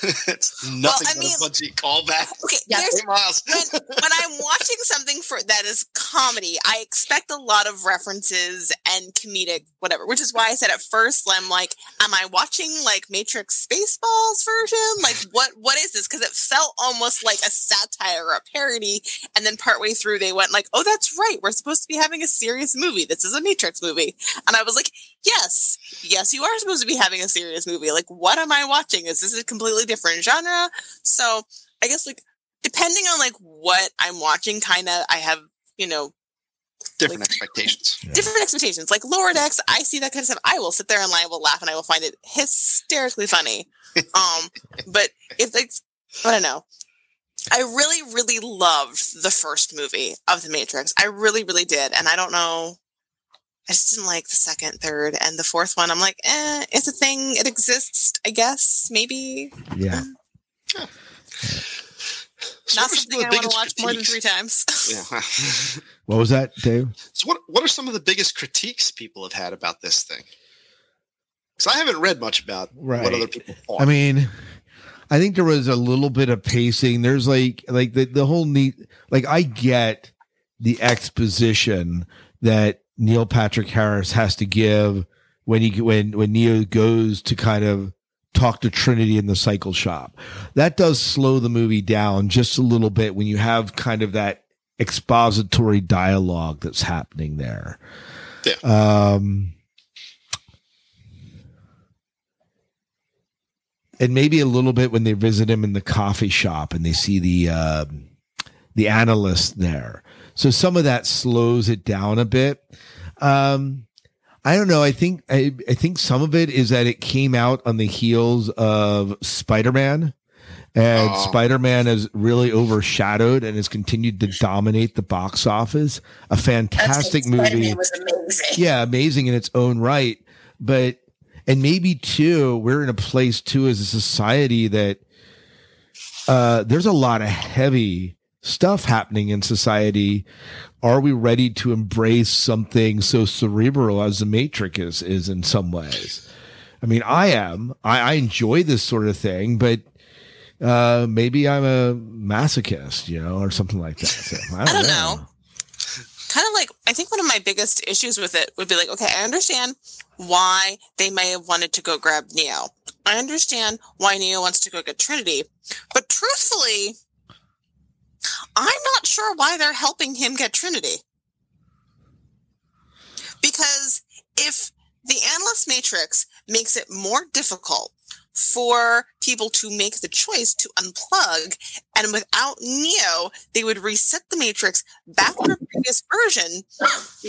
it's nothing I but mean- a bunch of callbacks. okay, Yeah. there's Miles. when, when I'm watching something for that is comedy, I expect a lot of references and comedic whatever, which is why I said at first, I'm like, am I watching like Matrix Spaceballs version? Like what what is this? Because it felt almost like a satire or a parody. And then partway through they went like, oh, that's right. We're supposed to be having a serious movie. This is a Matrix movie. And I was like, yes, yes, you are supposed to be having a serious movie. Like, what am I watching? Is this a completely different genre? So I guess like depending on like what I'm watching, kind of I have you know Different like- expectations. different expectations. Like Lower Decks, I see that kind of stuff. I will sit there and I will laugh and I will find it hysterically funny. Um, but if like I don't know. I really, really loved the first movie of The Matrix. I really, really did. And I don't know. I just didn't like the second, third, and the fourth one. I'm like, eh, it's a thing. It exists, I guess. Maybe. Yeah. So Not what are some something I the want to biggest watch more than three times. Yeah. What was that, Dave? so what what are some of the biggest critiques people have had about this thing? Because I haven't read much about what other people thought. I mean, I think there was a little bit of pacing. There's like like the the whole neat like I get the exposition that Neil Patrick Harris has to give when he when when Neo goes to kind of talk to Trinity in the cycle shop. That does slow the movie down just a little bit when you have kind of that expository dialogue that's happening there. Yeah. Um and maybe a little bit when they visit him in the coffee shop and they see the um the analyst there. So some of that slows it down a bit. Um, I don't know. I think I, I think some of it is that it came out on the heels of Spider Man, and Oh. Spider Man has really overshadowed and has continued to dominate the box office. A fantastic movie Spider-Man was amazing. yeah, amazing in its own right. But and maybe too, we're in a place too as a society that uh there's a lot of heavy stuff happening in society. Are we ready to embrace something so cerebral as the Matrix is is in some ways? I mean, I am. I, I enjoy this sort of thing, but uh maybe I'm a masochist, you know, or something like that. So, I, don't I don't know. know. Kind of like I think one of my biggest issues with it would be like, okay, I understand why they may have wanted to go grab Neo. I understand why Neo wants to go get Trinity, but truthfully, I'm not sure why they're helping him get Trinity. Because if the Analyst Matrix makes it more difficult for people to make the choice to unplug, and without Neo, they would reset the Matrix back to the previous version,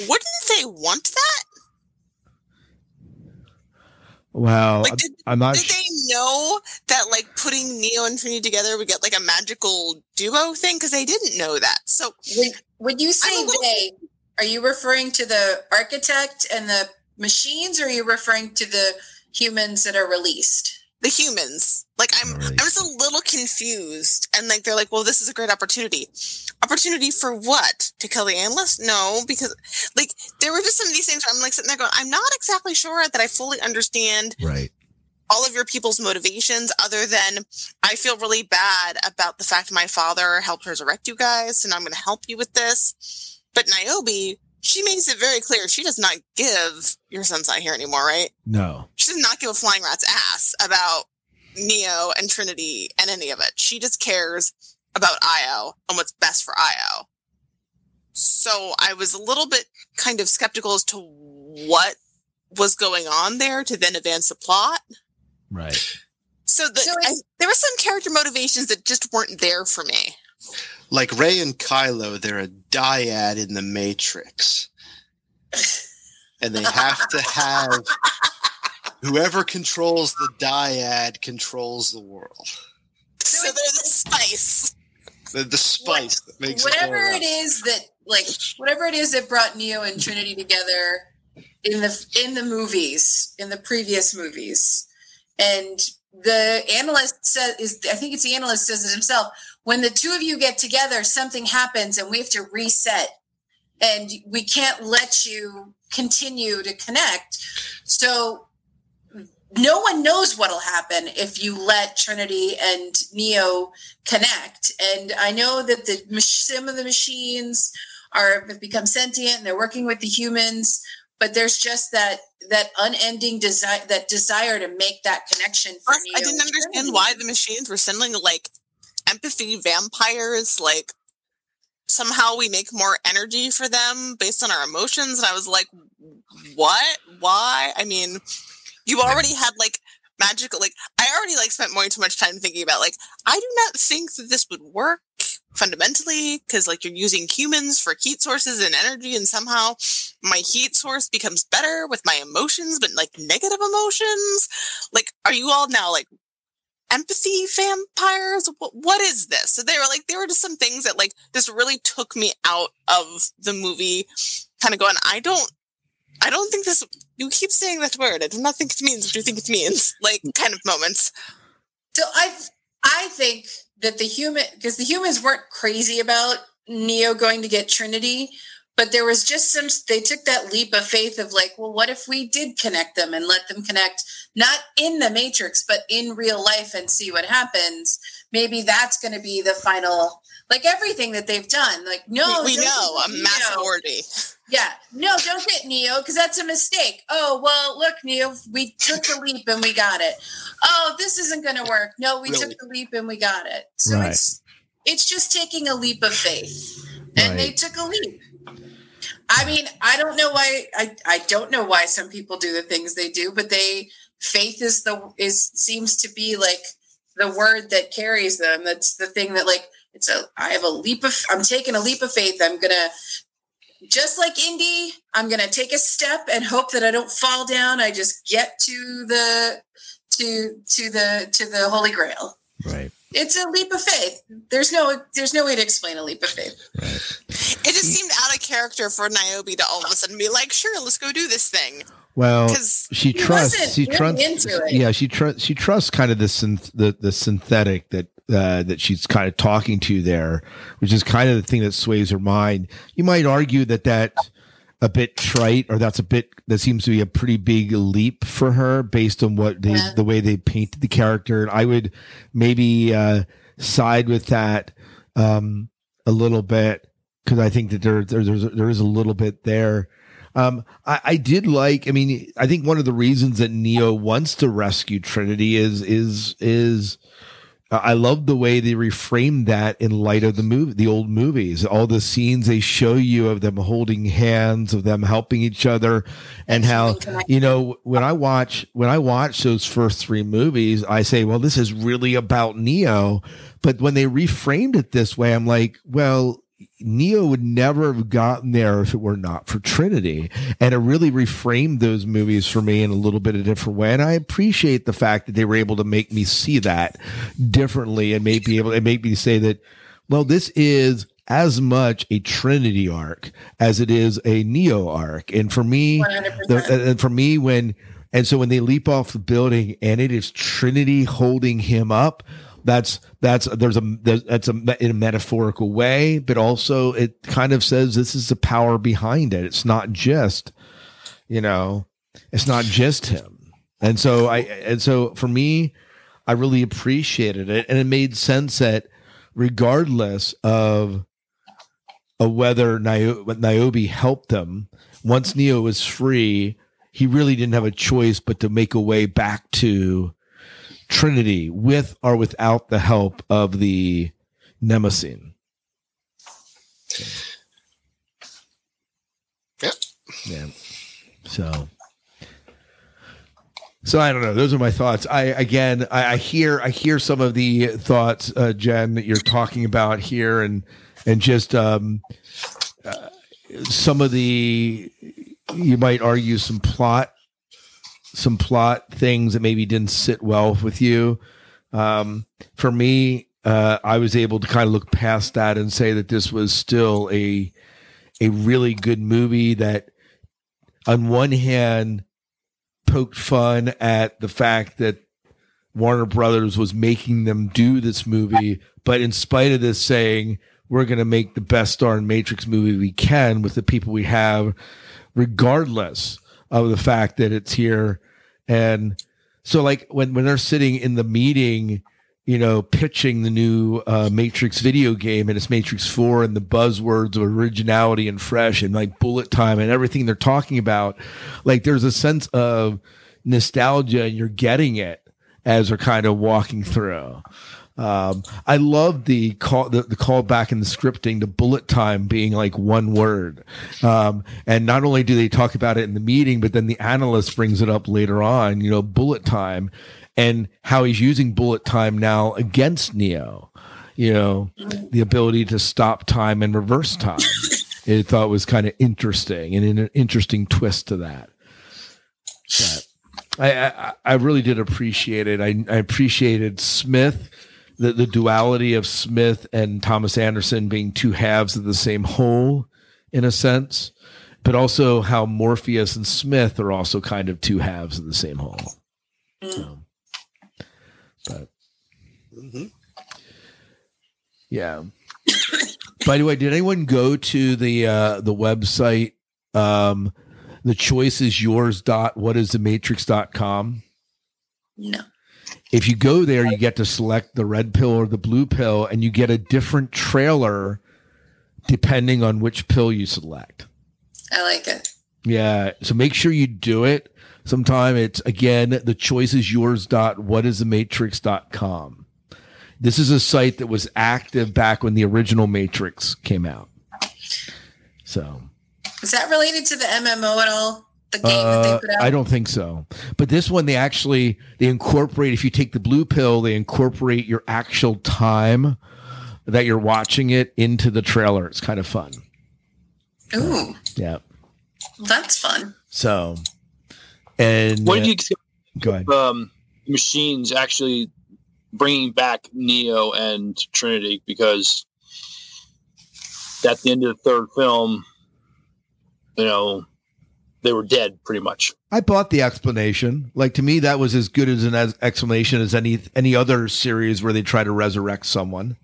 wouldn't they want that? Well, Like, did- I'm not Did sh- they know that like putting Neo and Trinity together would get like a magical duo thing? Because they didn't know that. So When, when you say I'm little- they, are you referring to the architect and the machines, or are you referring to the humans that are released? The humans, like I'm, oh, Right. I was a little confused, and like they're like, "Well, this is a great opportunity. Opportunity for what? To kill the analyst? No, because like there were just some of these things where I'm like sitting there going, I'm not exactly sure that I fully understand right. all of your people's motivations other than I feel really bad about the fact my father helped resurrect you guys and I'm going to help you with this. But Niobe, she makes it very clear she does not give your son's not here anymore, right? No. She does not give a flying rat's ass about Neo and Trinity and any of it. She just cares about Io and what's best for Io. So I was a little bit kind of skeptical as to what was going on there to then advance the plot. Right. So, the, So I, there were some character motivations that just weren't there for me. like Rey and Kylo, they're a dyad in the Matrix. And they have to have whoever controls the dyad controls the world. So they're the spice. The, the spice that makes whatever all it is that like whatever it is that brought Neo and Trinity together in the in the movies in the previous movies and the analyst says is I think it's the analyst says it himself when the two of you get together something happens and we have to reset. And we can't let you continue to connect. So no one knows what'll happen if you let Trinity and Neo connect. And I know that the some of the machines are have become sentient and they're working with the humans, but there's just that that unending desire that desire to make that connection for Plus. I didn't understand why the machines were sending like empathy vampires. Like somehow we make more energy for them based on our emotions. And I was like, what? Why? I mean, you already had like magical, like, I already like spent way too much time thinking about like, I do not think that this would work fundamentally because like you're using humans for heat sources and energy and somehow my heat source becomes better with my emotions but like negative emotions. Like are you all now like empathy vampires? What, what is this? So they were like there were just some things that like just really took me out of the movie kind of going i don't i don't think this you keep saying that word. I do not think it means what you think it means. Like kind of moments. So I I think that the human because the humans weren't crazy about Neo going to get Trinity, but there was just some they took that leap of faith of like, well, what if we did connect them and let them connect not in the Matrix, but in real life and see what happens? Maybe that's going to be the final like everything that they've done. Like, no, we, we know a get mass Neo. orgy. Yeah, no, don't get Neo because that's a mistake. Oh well, look, Neo, we took the leap and we got it. Oh, this isn't going to work. No, we Really? took the leap and we got it. So Right. it's it's just taking a leap of faith, and they took a leap. I mean, I don't know why. I I don't know why some people do the things they do, but they faith is the is seems to be like the word that carries them. That's the thing that like it's a. I have a leap of. I'm taking a leap of faith. I'm gonna just like Indy, I'm gonna take a step and hope that I don't fall down. I just get to the to to the to the Holy Grail. Right. It's a leap of faith. There's no there's no way to explain a leap of faith. Right. It just seemed out of character for Niobe to all of a sudden be like, "Sure, let's go do this thing." Well, 'Cause she trusts. She trusts. Yeah, she trusts. She trusts kind of the synth, the the synthetic that uh, that she's kind of talking to there, which is kind of the thing that sways her mind. You might argue that that's a bit trite, or that's a bit that seems to be a pretty big leap for her based on what they Yeah. the way they painted the character. And I would maybe uh, side with that um, a little bit because I think that there, there there's there is a little bit there. Um, I, I did like. I mean, I think one of the reasons that Neo wants to rescue Trinity is is is. I love the way they reframed that in light of the movie, the old movies. All the scenes they show you of them holding hands, of them helping each other, and how you know when I watch when I watch those first three movies, I say, well, this is really about Neo. But when they reframed it this way, I'm like, well, Neo would never have gotten there if it were not for Trinity. And it really reframed those movies for me in a little bit of a different way. And I appreciate the fact that they were able to make me see that differently and make me able and make me say that, well, this is as much a Trinity arc as it is a Neo arc. And for me, the, uh, and for me, when and so when they leap off the building and it is Trinity holding him up, that's that's there's a there's, that's a in a metaphorical way, but also it kind of says this is the power behind it. It's not just, you know, it's not just him. And so I and so for me, I really appreciated it, and it made sense that regardless of of whether Nio- Niobe helped them, once Neo was free, he really didn't have a choice but to make a way back to Trinity with or without the help of the Nemesine. Yep. Yeah. So. So I don't know. Those are my thoughts. I again, I, I hear, I hear some of the thoughts, uh, Jen, that you're talking about here, and and just um, uh, some of the you might argue some plot, some plot things that maybe didn't sit well with you. Um, for me, uh, I was able to kind of look past that and say that this was still a a really good movie that, on one hand, poked fun at the fact that Warner Brothers was making them do this movie, but in spite of this, saying we're going to make the best darn Matrix movie we can with the people we have, regardless of the fact that it's here. And so, like when when they're sitting in the meeting, you know, pitching the new uh, Matrix video game and it's Matrix Four and the buzzwords of originality and fresh and like bullet time and everything they're talking about, like there's a sense of nostalgia and you're getting it as they're kind of walking through. Um, I love the call, the, the call back in the scripting, the bullet time being like one word. Um, and not only do they talk about it in the meeting, but then the analyst brings it up later on, you know, bullet time and how he's using bullet time now against Neo, you know, the ability to stop time and reverse time. It thought was kind of interesting and an interesting twist to that. But I, I, I really did appreciate it. I, I appreciated Smith, the, the duality of Smith and Thomas Anderson being two halves of the same whole, in a sense, but also how Morpheus and Smith are also kind of two halves of the same whole. So, but Mhm. Yeah. By the way, did anyone go to the uh the website um the choice is yours dot what is the matrix dot com? No. If you go there, you get to select the red pill or the blue pill, and you get a different trailer depending on which pill you select. I like it. Yeah. So make sure you do it. Sometime it's again the choice is yours dot what is the matrix dot com. This is a site that was active back when the original Matrix came out. So Is that related to the MMO at all? The game that they uh, put out? I don't think so. But this one, they actually they incorporate. If you take the blue pill, they incorporate your actual time that you're watching it into the trailer. It's kind of fun. Ooh, Yeah. that's fun. So, and What uh, do you think go ahead? um, machines actually bringing back Neo and Trinity? Because at the end of the third film, you know, they were dead pretty much. I bought the explanation. Like to me, that was as good as an explanation as any any other series where they try to resurrect someone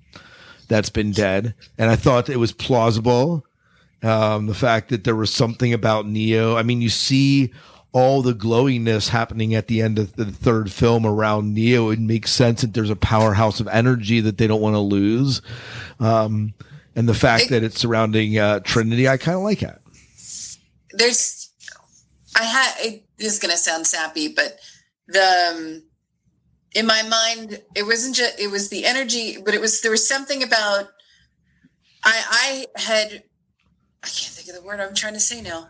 that's been dead, and I thought it was plausible. Um, the fact that there was something about Neo. I mean, you see all the glowiness happening at the end of the third film around Neo. It makes sense that there's a powerhouse of energy that they don't want to lose. Um, and the fact that it's surrounding uh, Trinity, I kind of like it. There's, I had. It, this is gonna sound sappy, but the um, in my mind, it wasn't just. It was the energy, but it was there was something about. I I had. I can't think of the word I'm trying to say now.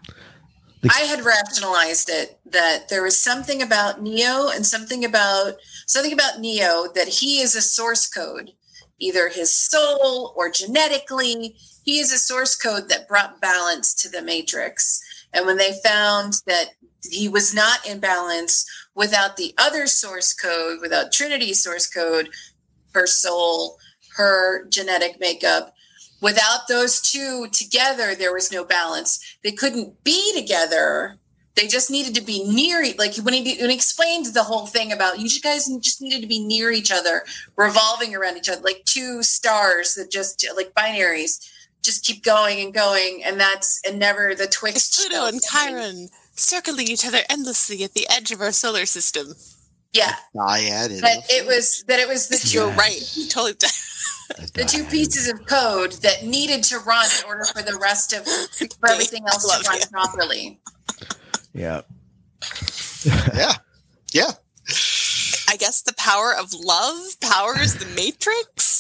I had rationalized it that there was something about Neo and something about something about Neo that he is a source code, either his soul or genetically. He is a source code that brought balance to the matrix. And when they found that he was not in balance without the other source code, without Trinity's source code, her soul, her genetic makeup, without those two together, there was no balance. They couldn't be together. They just needed to be near. Like when he when he explained the whole thing about you guys just needed to be near each other, revolving around each other, like two stars that just like binaries, just keep going and going, and that's and never the twixt. Pluto and Charon circling each other endlessly at the edge of our solar system. Yeah, I added. that it was that it was the two You're right. Totally. the two pieces of code that needed to run in order for the rest of for everything else to run properly. Yeah. yeah. Yeah. I guess the power of love powers the Matrix.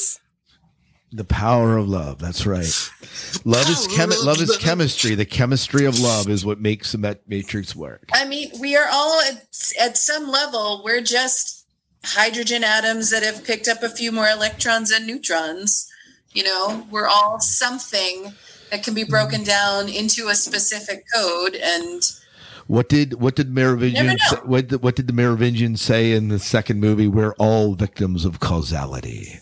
The power of love. That's right. Love is chemi- love is chemistry. The chemistry of love is what makes the matrix work. I mean, we are all at, at some level, we're just hydrogen atoms that have picked up a few more electrons and neutrons. You know, we're all something that can be broken mm. down into a specific code. And What did what did Merovingian say, what did, what did the Merovingian say in the second movie? We're all victims of causality.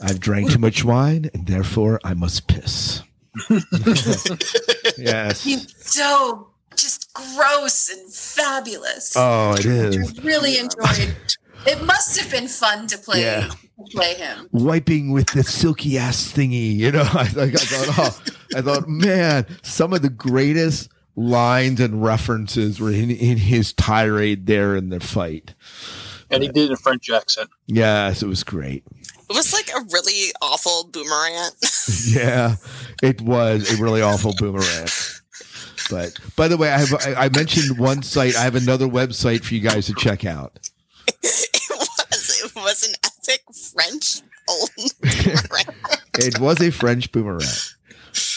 Yeah, I've drank too much wine and therefore I must piss. yes. he's so just gross and fabulous. Oh, it I is. really enjoyed. It must have been fun to play Yeah. to play him. Wiping with the silky ass thingy, you know. I, like, I thought, oh, I thought, man, some of the greatest lines and references were in, in his tirade there in the fight. And he did it in a French accent. Yes, it was great. It was like a really awful boomerang. Yeah, it was a really awful boomerang. But by the way, I have I, mentioned one site. I have another website for you guys to check out. it was. It was an epic French old boomerang. It was a French boomerang.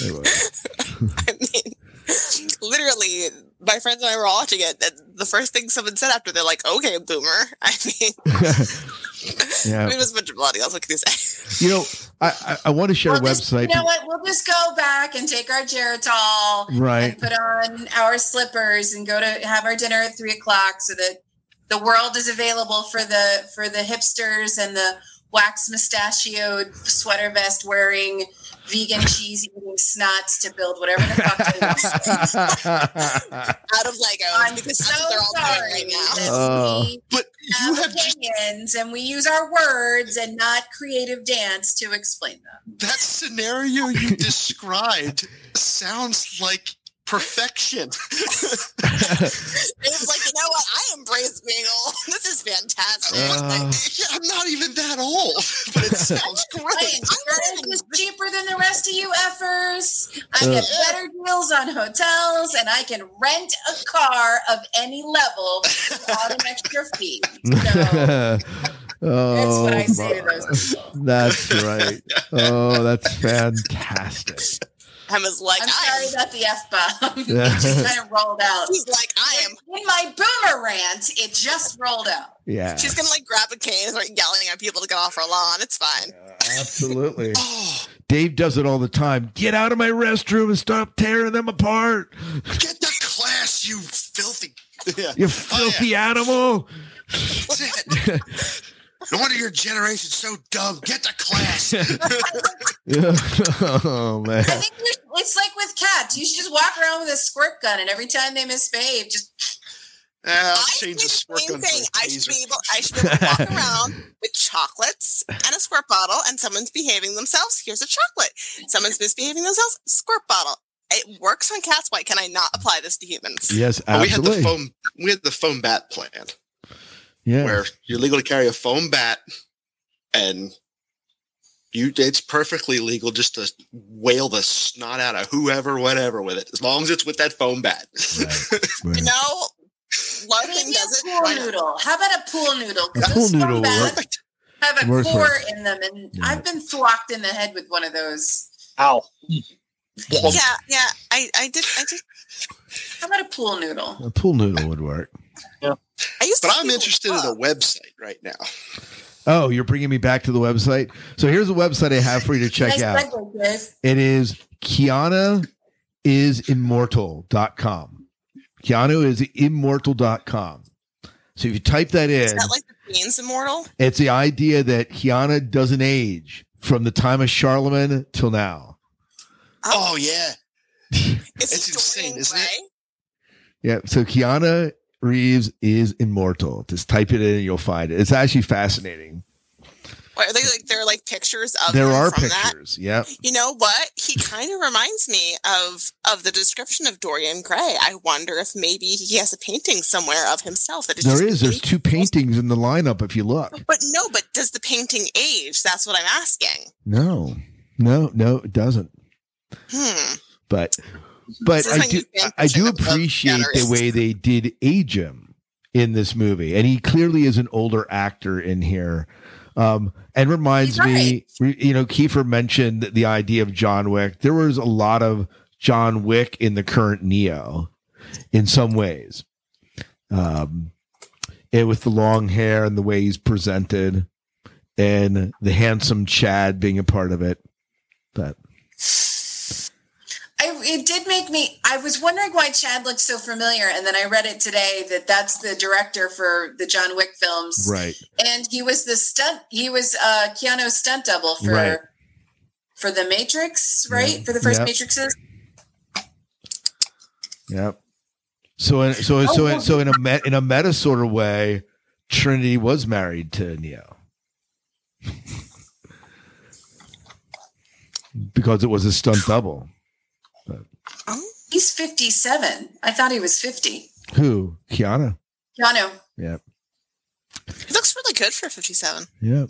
It was. I mean, literally, my friends and I were watching it, and the first thing someone said after, they're like, "Okay, boomer." I mean, Yeah. I mean, it was a bunch of millennials. What can you say? You know, I I, I want to share a We'll just- website. you know what? We'll just go back and take our Geritol Right. and put on our slippers and go to have our dinner at three o'clock so that the world is available for the for the hipsters and the wax mustachioed sweater vest wearing vegan cheese eating snots to build whatever the fuck they want. out of Lego. I'm because so they're all sorry right now. that Oh. But you have have just opinions and we use our words and not creative dance to explain them. that scenario you described sounds like perfection. It was like, you know what? I embrace being old. This is fantastic. Uh, yeah, I'm not even that old, but it sounds great. insurance is cheaper than the rest of you effers. I get better deals on hotels, and I can rent a car of any level without an extra fee. So oh, that's what I say to those. That's right. Oh, that's fantastic. Emma's like, I'm I sorry am. about the f bomb. it just kind of rolled out. She's like, I am. In my boomer rant, it just rolled out. Yeah, She's gonna like grab a cane and start yelling at people to get off her lawn. It's fine. absolutely. Oh, Dave does it all the time. Get out of my restroom and stop tearing them apart. get the class, you filthy. Yeah, You filthy oh, animal. that's it. No wonder your generation's so dumb. Get the class. oh man. I think it's like with cats. You should just walk around with a squirt gun, and every time they misbehave, just I'll I change the squirt same gun for thing. should be able. I should be able to walk around with chocolates and a squirt bottle, and someone's behaving themselves. Here's a chocolate. Someone's misbehaving themselves. Squirt bottle. It works on cats. Why can I not apply this to humans? Yes, But we had the foam. We had the foam bat plan, yeah. where you're legal to carry a foam bat, and you it's perfectly legal just to whale the snot out of whoever, whatever with it, as long as it's with that foam bat. Right. You know, Larkin does a it. pool noodle. How about a pool noodle? A pool noodle foam work. have a Works, core works. in them, and Yeah. I've been thwacked in the head with one of those. Ow. Yeah, yeah. I, I did. I did. How about a pool noodle? A pool noodle would work. I used to. but I'm interested in them a website right now. Oh, you're bringing me back to the website. So here's a website I have for you to check nice out. segue, It is Keanu is immortal.com. Keanu is immortal.com. So if you type that in, that like the Queen's immortal? it's the idea that Keanu doesn't age from the time of Charlemagne till now. Oh, oh yeah, It's, It's insane, isn't it? Yeah. So Keanu Reeves is immortal. Just type it in and you'll find it. It's actually fascinating. What, are they like? There are like pictures of There are pictures. Yeah. You know what? He kind of reminds me of of the description of Dorian Gray. I wonder if maybe he has a painting somewhere of himself that is There is. There's two paintings in the lineup if you look. But no, but does the painting age? That's what I'm asking. No. No, no, it doesn't. Hmm. But but I do I do fiction of love appreciate the way they did age him in this movie, and he clearly is an older actor in here. Um, and reminds He's me, you know, Kiefer mentioned the idea of John Wick. There was a lot of John Wick in the current Neo, in some ways, um, and with the long hair and the way he's presented, and the handsome Chad being a part of it. But I, it did make me. I was wondering why Chad looked so familiar, and then I read it today that that's the director for the John Wick films, right. and he was the stunt. He was uh, Keanu's stunt double for Right. for the Matrix, right? Yeah. For the first Yep. Matrixes. Yep. So in, so so in, so in a met, in a meta sort of way, Trinity was married to Neo because it was a stunt double. He's fifty-seven. I thought he was fifty. Who? Kiana. Keanu. Yep. He looks really good for 57. Yep.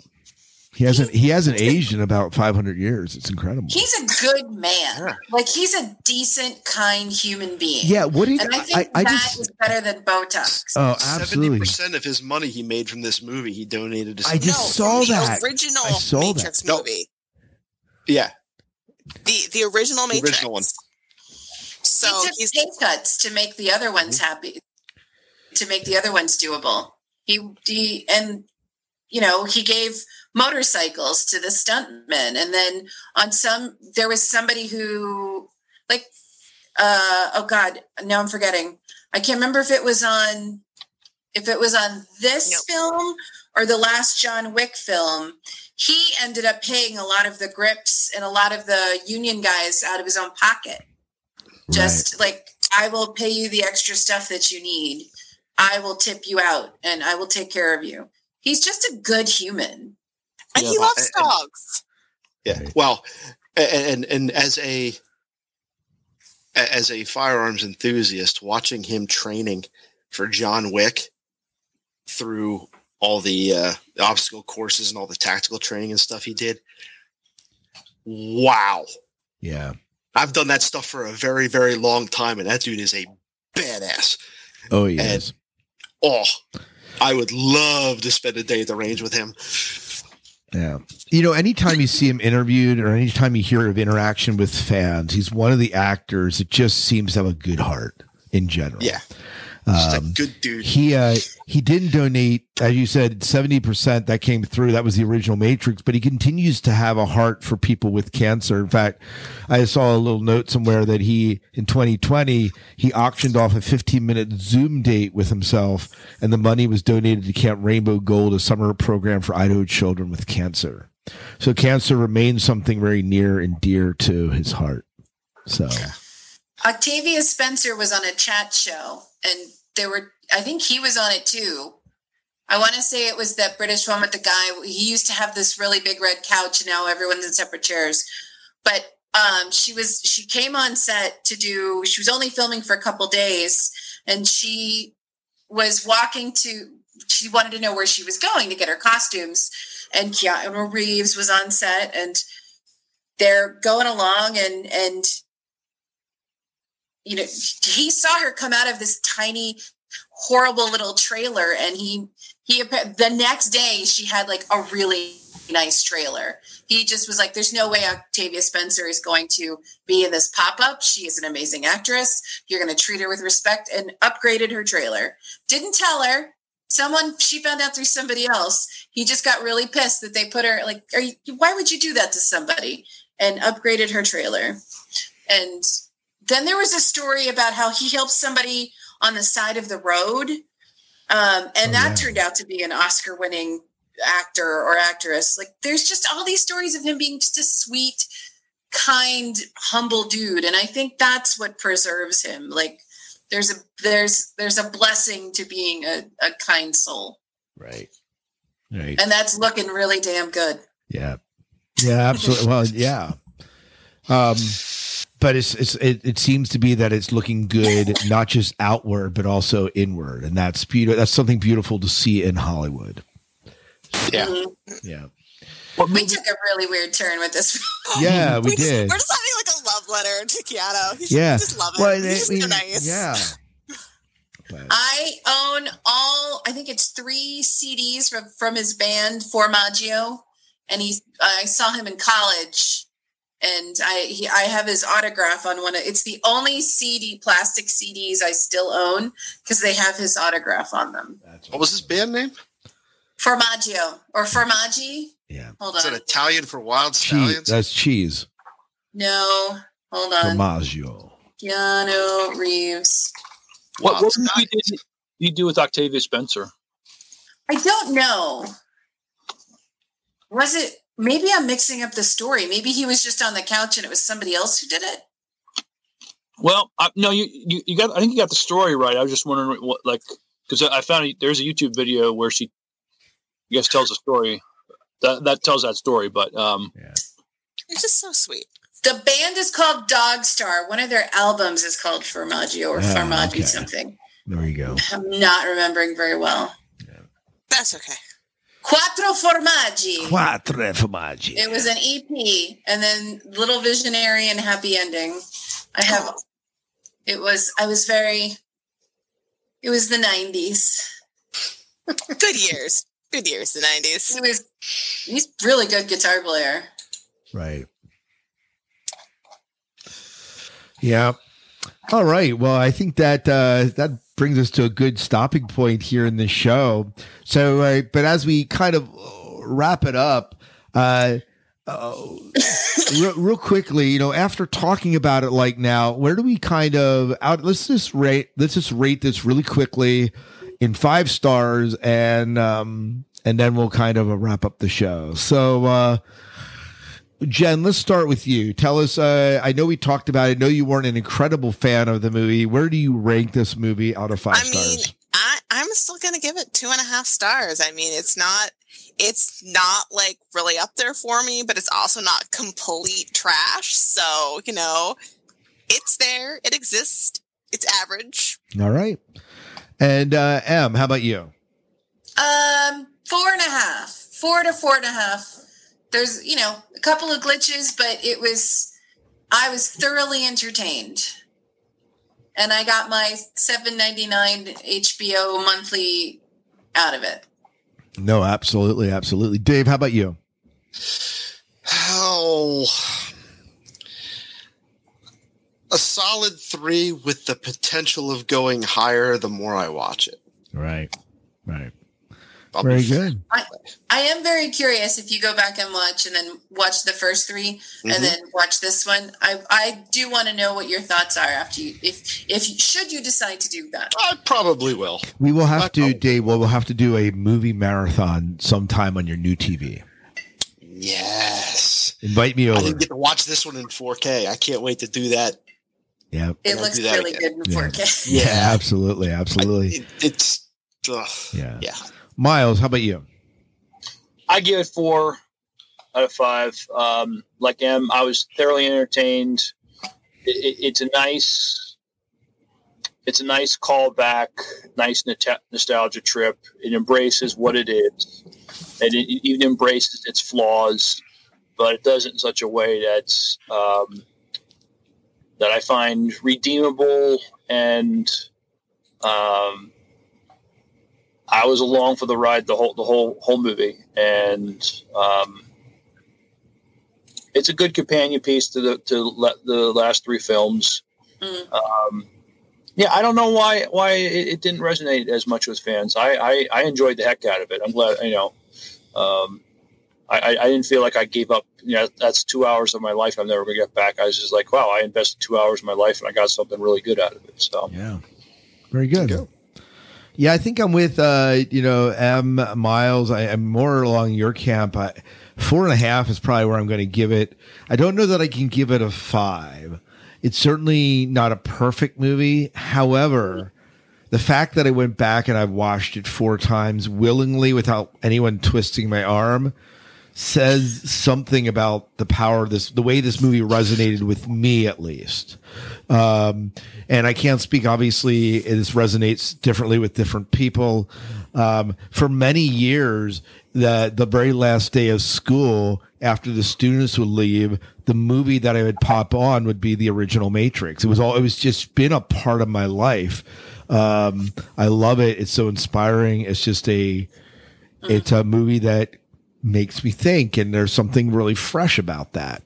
He hasn't he hasn't aged in about five hundred years. It's incredible. He's a good man. Like he's a decent, kind human being. Yeah. What did And I I? think I, I that just is better than Botox. oh Seventy absolutely. percent of his money he made from this movie he donated to. I just no, saw the that. original I saw that. Matrix No. movie. yeah, The the original The Matrix. original one. So he took he's pay cuts to make the other ones happy, to make the other ones doable. He, he and you know he gave motorcycles to the stuntmen, and then on some there was somebody who like uh oh god now I'm forgetting. I can't remember if it was on if it was on this Nope. film or the last John Wick film. he ended up paying a lot of the grips and a lot of the union guys out of his own pocket. Just like I will pay you the extra stuff that you need. I will tip you out and I will take care of you. He's just a good human. And he loves dogs. Yeah. Well, and, and and as a as a firearms enthusiast, watching him training for John Wick through all the uh, obstacle courses and all the tactical training and stuff he did. Wow. Yeah. I've done that stuff for a very, very long time, and that dude is a badass. Oh, yes. Oh, I would love to spend a day at the range with him. Yeah. You know, anytime you see him interviewed or anytime you hear of interaction with fans, he's one of the actors that just seems to have a good heart in general. Yeah. Just Um, a good dude. He uh he didn't donate, as you said, seventy percent that came through. That was the original Matrix, but he continues to have a heart for people with cancer. In fact, I saw a little note somewhere that he in 2020 he auctioned off a 15 minute Zoom date with himself, and the money was donated to Camp Rainbow Gold, a summer program for Idaho children with cancer. So cancer remains something very near and dear to his heart. So Octavia Spencer was on a chat show and there were I think he was on it too. I want to say it was that British one with the guy. He used to have this really big red couch and now everyone's in separate chairs. But um she was she came on set to do she was only filming for a couple days and she was walking to she wanted to know where she was going to get her costumes and Keanu Reeves was on set and they're going along and and you know he saw her come out of this tiny horrible little trailer and he he the next day she had like a really nice trailer. He just was like there's no way octavia spencer is going to be in this pop-up. She is an amazing actress. You're going to treat her with respect and upgraded her trailer. Didn't tell her. Someone she found out through somebody else. He just got really pissed that they put her like are you why would you do that to somebody? and upgraded her trailer. And then there was a story about how he helped somebody on the side of the road um, and that turned out to be an oscar winning actor or actress like there's just all these stories of him being just a sweet kind humble dude and i think that's what preserves him like there's a there's there's a blessing to being a, a kind soul right. Right. and that's looking really damn good Yeah. Yeah, absolutely. well, yeah. Um, but it's, it's it, it seems to be that it's looking good, not just outward, but also inward, and that's beautiful. That's something beautiful to see in Hollywood. Yeah. Yeah. we took a really weird turn with this Yeah, we just- did. We're just having like a love letter to Keanu. He's Yeah. just love it. Well, He's I mean, so nice. Yeah. I own all. I think it's three CDs from from his band Formaggio, and he's. I saw him in college, and I he, I have his autograph on one. Of, it's the only CD plastic CDs I still own because they have his autograph on them. What was his band name? Formaggio or Formaggi. Yeah. Hold on. Is it Italian for wild Cheese. stallions? That's cheese. no, hold on. Formaggio. Keanu Reeves. What, what movie did you do with Octavia Spencer? I don't know. Was it? Maybe I'm mixing up the story. Maybe he was just on the couch and it was somebody else who did it. Well, I, no, you, you you got. I think you got the story right. I was just wondering what like because I found there's a YouTube video where she, I guess, tells a story that that tells that story. But um, You're just so sweet. The band is called Dog Star. One of their albums is called Formaggio or Ah, Formaggi okay. something. There you go. I'm not remembering very well. That's okay. Quattro Formaggi. Quattro formaggi. It was an EP, and then Little Visionary and Happy Ending. I have. It was. I was very. It was the '90s. Good years. Good years, the 90s. He was. He's really good guitar player. Right. Yeah. All right. Well, I think that uh, that brings us to a good stopping point here in the show. So, uh, but as we kind of wrap it up, uh, uh, real, real quickly, you know, after talking about it like now, where do we kind of out? Let's just rate. Let's just rate this really quickly in five stars, and um, and then we'll kind of uh, wrap up the show. So, uh, Jen, let's start with you. Tell us. Uh, I know we talked about it. I know you weren't an incredible fan of the movie. Where do you rank this movie out of five I mean, stars? I, I'm still gonna give it two and a half stars. I mean, it's not it's not like really up there for me, but it's also not complete trash. So, you know, it's there, it exists, it's average. All right. And uh, M, how about you? Um, four and a half, four to four and a half. There's, you know, a couple of glitches, but it was, I was thoroughly entertained, and I got my seven ninety nine HBO monthly out of it. No, absolutely, absolutely. Dave, how about you? Oh, a solid three with the potential of going higher the more I watch it. Right, right. I'll Very be- good. I, I am very curious if you go back and watch and then watch the first 3 Mhm. and then watch this one. I, I do want to know what your thoughts are after you if if should you decide to do that. I probably will. We will have to, Dave. Well, we'll have to do a movie marathon sometime on your new TV. Yes. Invite me I over. didn't get to watch this one in 4K. I can't wait to do that. Yeah. It I'll looks do really again. good in Yeah. 4K. Yeah, absolutely, absolutely. It, it's ugh, Yeah. yeah. Miles, how about you? I give it four out of five. Um, like M, I was thoroughly entertained. It, it, it's a nice, it's a nice callback, nice nota- nostalgia trip. It embraces what it is, and it even embraces its flaws, but it does it in such a way that's um, that I find redeemable and. Um, I was along for the ride the whole the whole whole movie, and um, it's a good companion piece to the to le- the last three films. Mm. Um, yeah, I don't know why why it, it didn't resonate as much with fans. I, I I enjoyed the heck out of it. I'm glad you know. Um, I, I I didn't feel like I gave up. You know, that's two hours of my life I'm never gonna get back. I was just like, wow, I invested two hours of my life and I got something really good out of it. So Yeah. Very good. Yeah, I think I'm with uh, you know, M Miles. I, am more along your camp. I, four and a half is probably where I'm going to give it. I don't know that I can give it a five. It's certainly not a perfect movie. However, the fact that I went back and I've watched it four times willingly without anyone twisting my arm says something about the power of this, the way this movie resonated with me, at least. Um, and I can't speak, obviously, this resonates differently with different people. Um, for many years, the, the very last day of school, after the students would leave, the movie that I would pop on would be the original Matrix. It was all, it was just been a part of my life. Um, I love it. It's so inspiring. It's just a, it's a movie that makes me think, and there's something really fresh about that.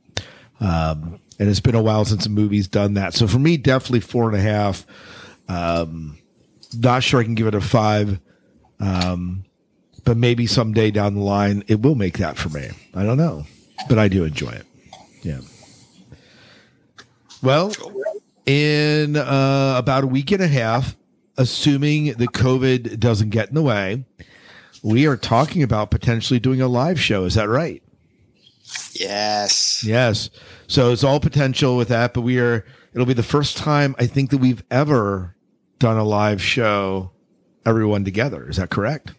Um, and it's been a while since a movie's done that. So for me, definitely four and a half. Um, not sure I can give it a five. Um, but maybe someday down the line, it will make that for me. I don't know, but I do enjoy it. Yeah. Well, in uh, about a week and a half, assuming the COVID doesn't get in the way, we are talking about potentially doing a live show. Is that right? Yes. Yes. So it's all potential with that, but we are, it'll be the first time I think that we've ever done a live show, everyone together. Is that correct?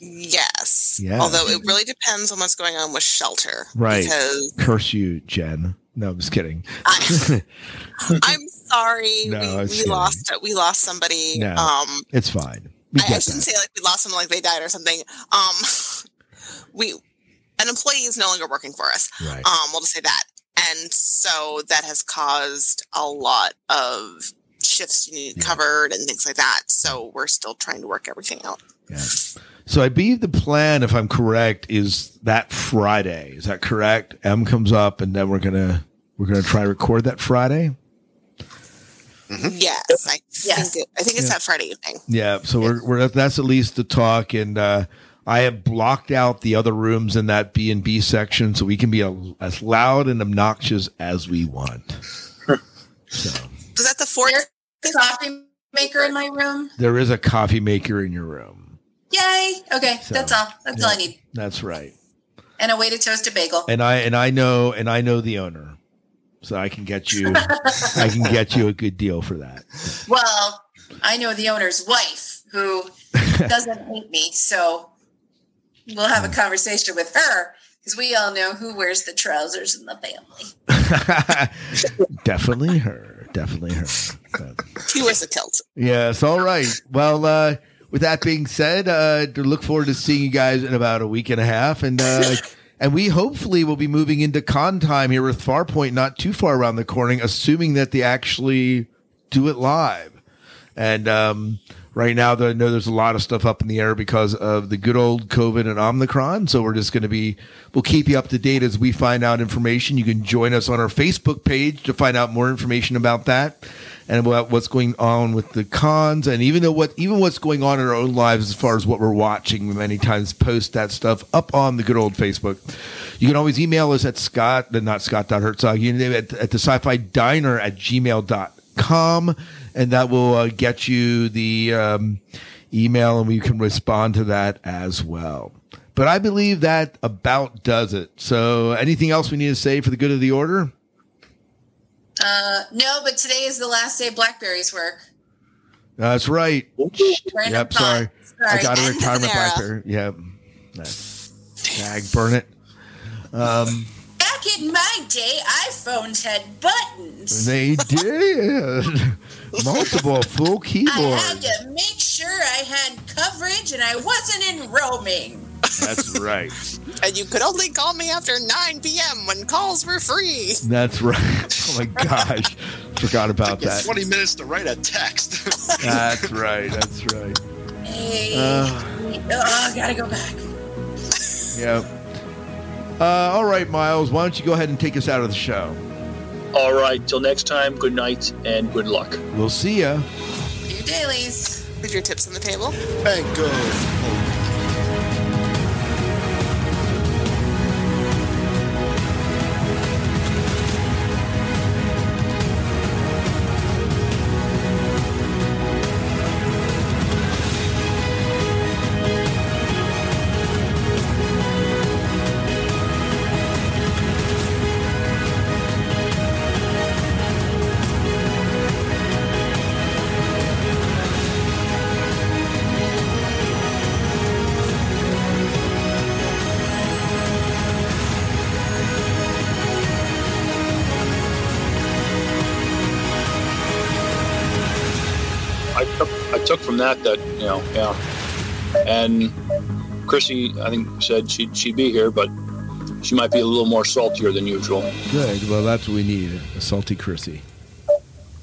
Yes. Yeah. Although it really depends on what's going on with shelter. Right. Because Curse you, Jen. No, I'm just kidding. I'm sorry. No, we, was we lost we lost somebody. No, Um it's fine. We I, I shouldn't that. say like we lost someone like they died or something. Um we an employee is no longer working for us. Right. Um, we'll just say that. And so that has caused a lot of shifts you need covered and things like that. So we're still trying to work everything out. Yeah. So I believe the plan, if I'm correct, is that Friday. Is that correct? M comes up, and then we're gonna we're gonna try to record that Friday. Yes, I think it, I think it's Yeah. that Friday evening. Yeah. So we're we're that's at least the talk, and uh, I have blocked out the other rooms in that B and B section, so we can be a, as loud and obnoxious as we want. so Was that the fourth? There's coffee maker in my room. there is a coffee maker in your room. Yay! Okay, So, that's all. That's all I need. That's right. And a way to toast a bagel. And I and I know and I know the owner, so I can get you I can get you a good deal for that. Well, I know the owner's wife who doesn't hate me, so we'll have a conversation with her because we all know who wears the trousers in the family. Definitely her. Definitely her. He wears a kilt. Yes. All right. Well, uh, with that being said, uh, look forward to seeing you guys in about a week and a half, and uh, and we hopefully will be moving into con time here with Farpoint not too far around the corner, assuming that they actually do it live. And um, right now, I know there's a lot of stuff up in the air because of the good old COVID and Omicron. So we're just going to be, we'll keep you up to date as we find out information. You can join us on our Facebook page to find out more information about that and about what's going on with the cons and even though what even what's going on in our own lives as far as what we're watching we many times post that stuff up on the good old facebook you can always email us at scott not scott.hertzog at, at the sci-fi diner at gmail.com and that will uh, get you the um, email and we can respond to that as well but i believe that about does it so anything else we need to say for the good of the order Uh, no, but today is the last day Blackberries work. That's right. Yep, thought. sorry. I got a retirement an era. blackberry. Yep. That's tag burn it. Um Back in my day, iPhones had buttons. they did. Multiple full keyboards. I had to make sure I had coverage and I wasn't in roaming. That's right. And you could only call me after 9 p.m. when calls were free. That's right. Oh my gosh. Forgot about that. 20 minutes to write a text. That's right. That's right. Hey, Uh. oh, gotta go back. Yep. Uh, all right, Miles, why don't you go ahead and take us out of the show? All right. Till next time. Good night and good luck. We'll see ya. Your dailies. Put your tips on the table. Thank God. That that you know yeah, and Chrissy I think said she'd she'd be here, but she might be a little more saltier than usual. Good. Well, that's what we need. A salty Chrissy.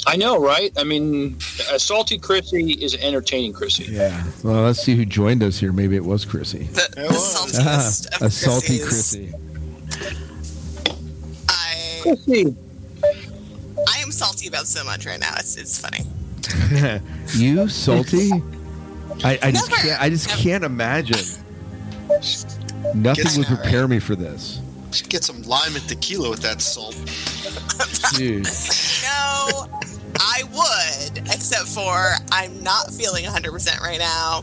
I know, right? I mean, a salty Chrissy is an entertaining Chrissy. Yeah. Well, let's see who joined us here. Maybe it was Chrissy. The, the Ah, saltiest of a salty Chrissy. I, Chrissy. I am salty about so much right now. It's, it's funny. you salty? I, I just can't. I just can't imagine. Nothing would prepare me for this, Should get some lime and tequila with that salt. dude. No, I would, except for I'm not feeling 100% right now.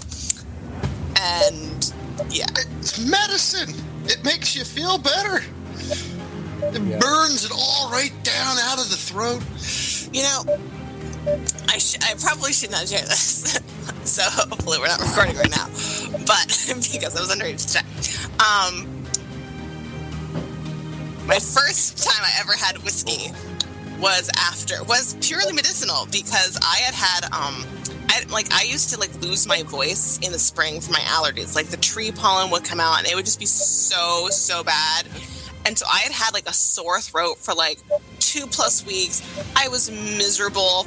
And yeah, It's medicine. It makes you feel better. It burns it all right down out of the throat. you know, I, sh- I probably should not share this. so hopefully we're not recording right now. But because I was underage to check. Um, my first time I ever had whiskey was after was purely medicinal because I had had um I like I used to like lose my voice in the spring from my allergies. Like the tree pollen would come out and it would just be so so bad. And so I had had like a sore throat for like two plus weeks. I was miserable,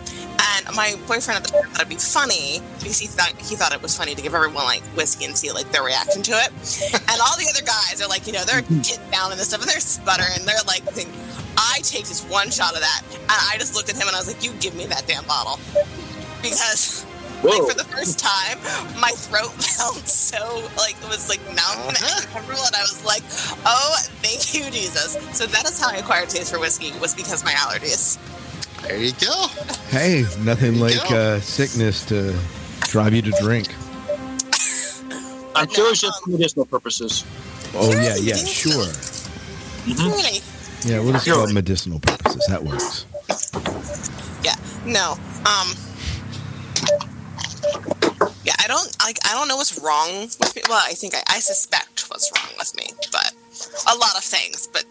and my boyfriend at the time thought it'd be funny because he thought he thought it was funny to give everyone like whiskey and see like their reaction to it. and all the other guys are like, you know, they're getting down and this stuff, and they're sputtering. They're like, thinking, I take just one shot of that, and I just looked at him and I was like, you give me that damn bottle because. Like for the first time, my throat felt so like it was like numb and uncomfortable, and I was like, "Oh, thank you, Jesus!" So that is how I acquired taste for whiskey was because my allergies. There you go. Hey, nothing like uh, sickness to drive you to drink. I'm curious just for medicinal purposes. Oh yeah, yeah, sure. Really? Yeah, we'll just call medicinal purposes. That works. Yeah. No. Um. Yeah, I don't like. I don't know what's wrong with me. Well, I think I, I suspect what's wrong with me, but a lot of things. But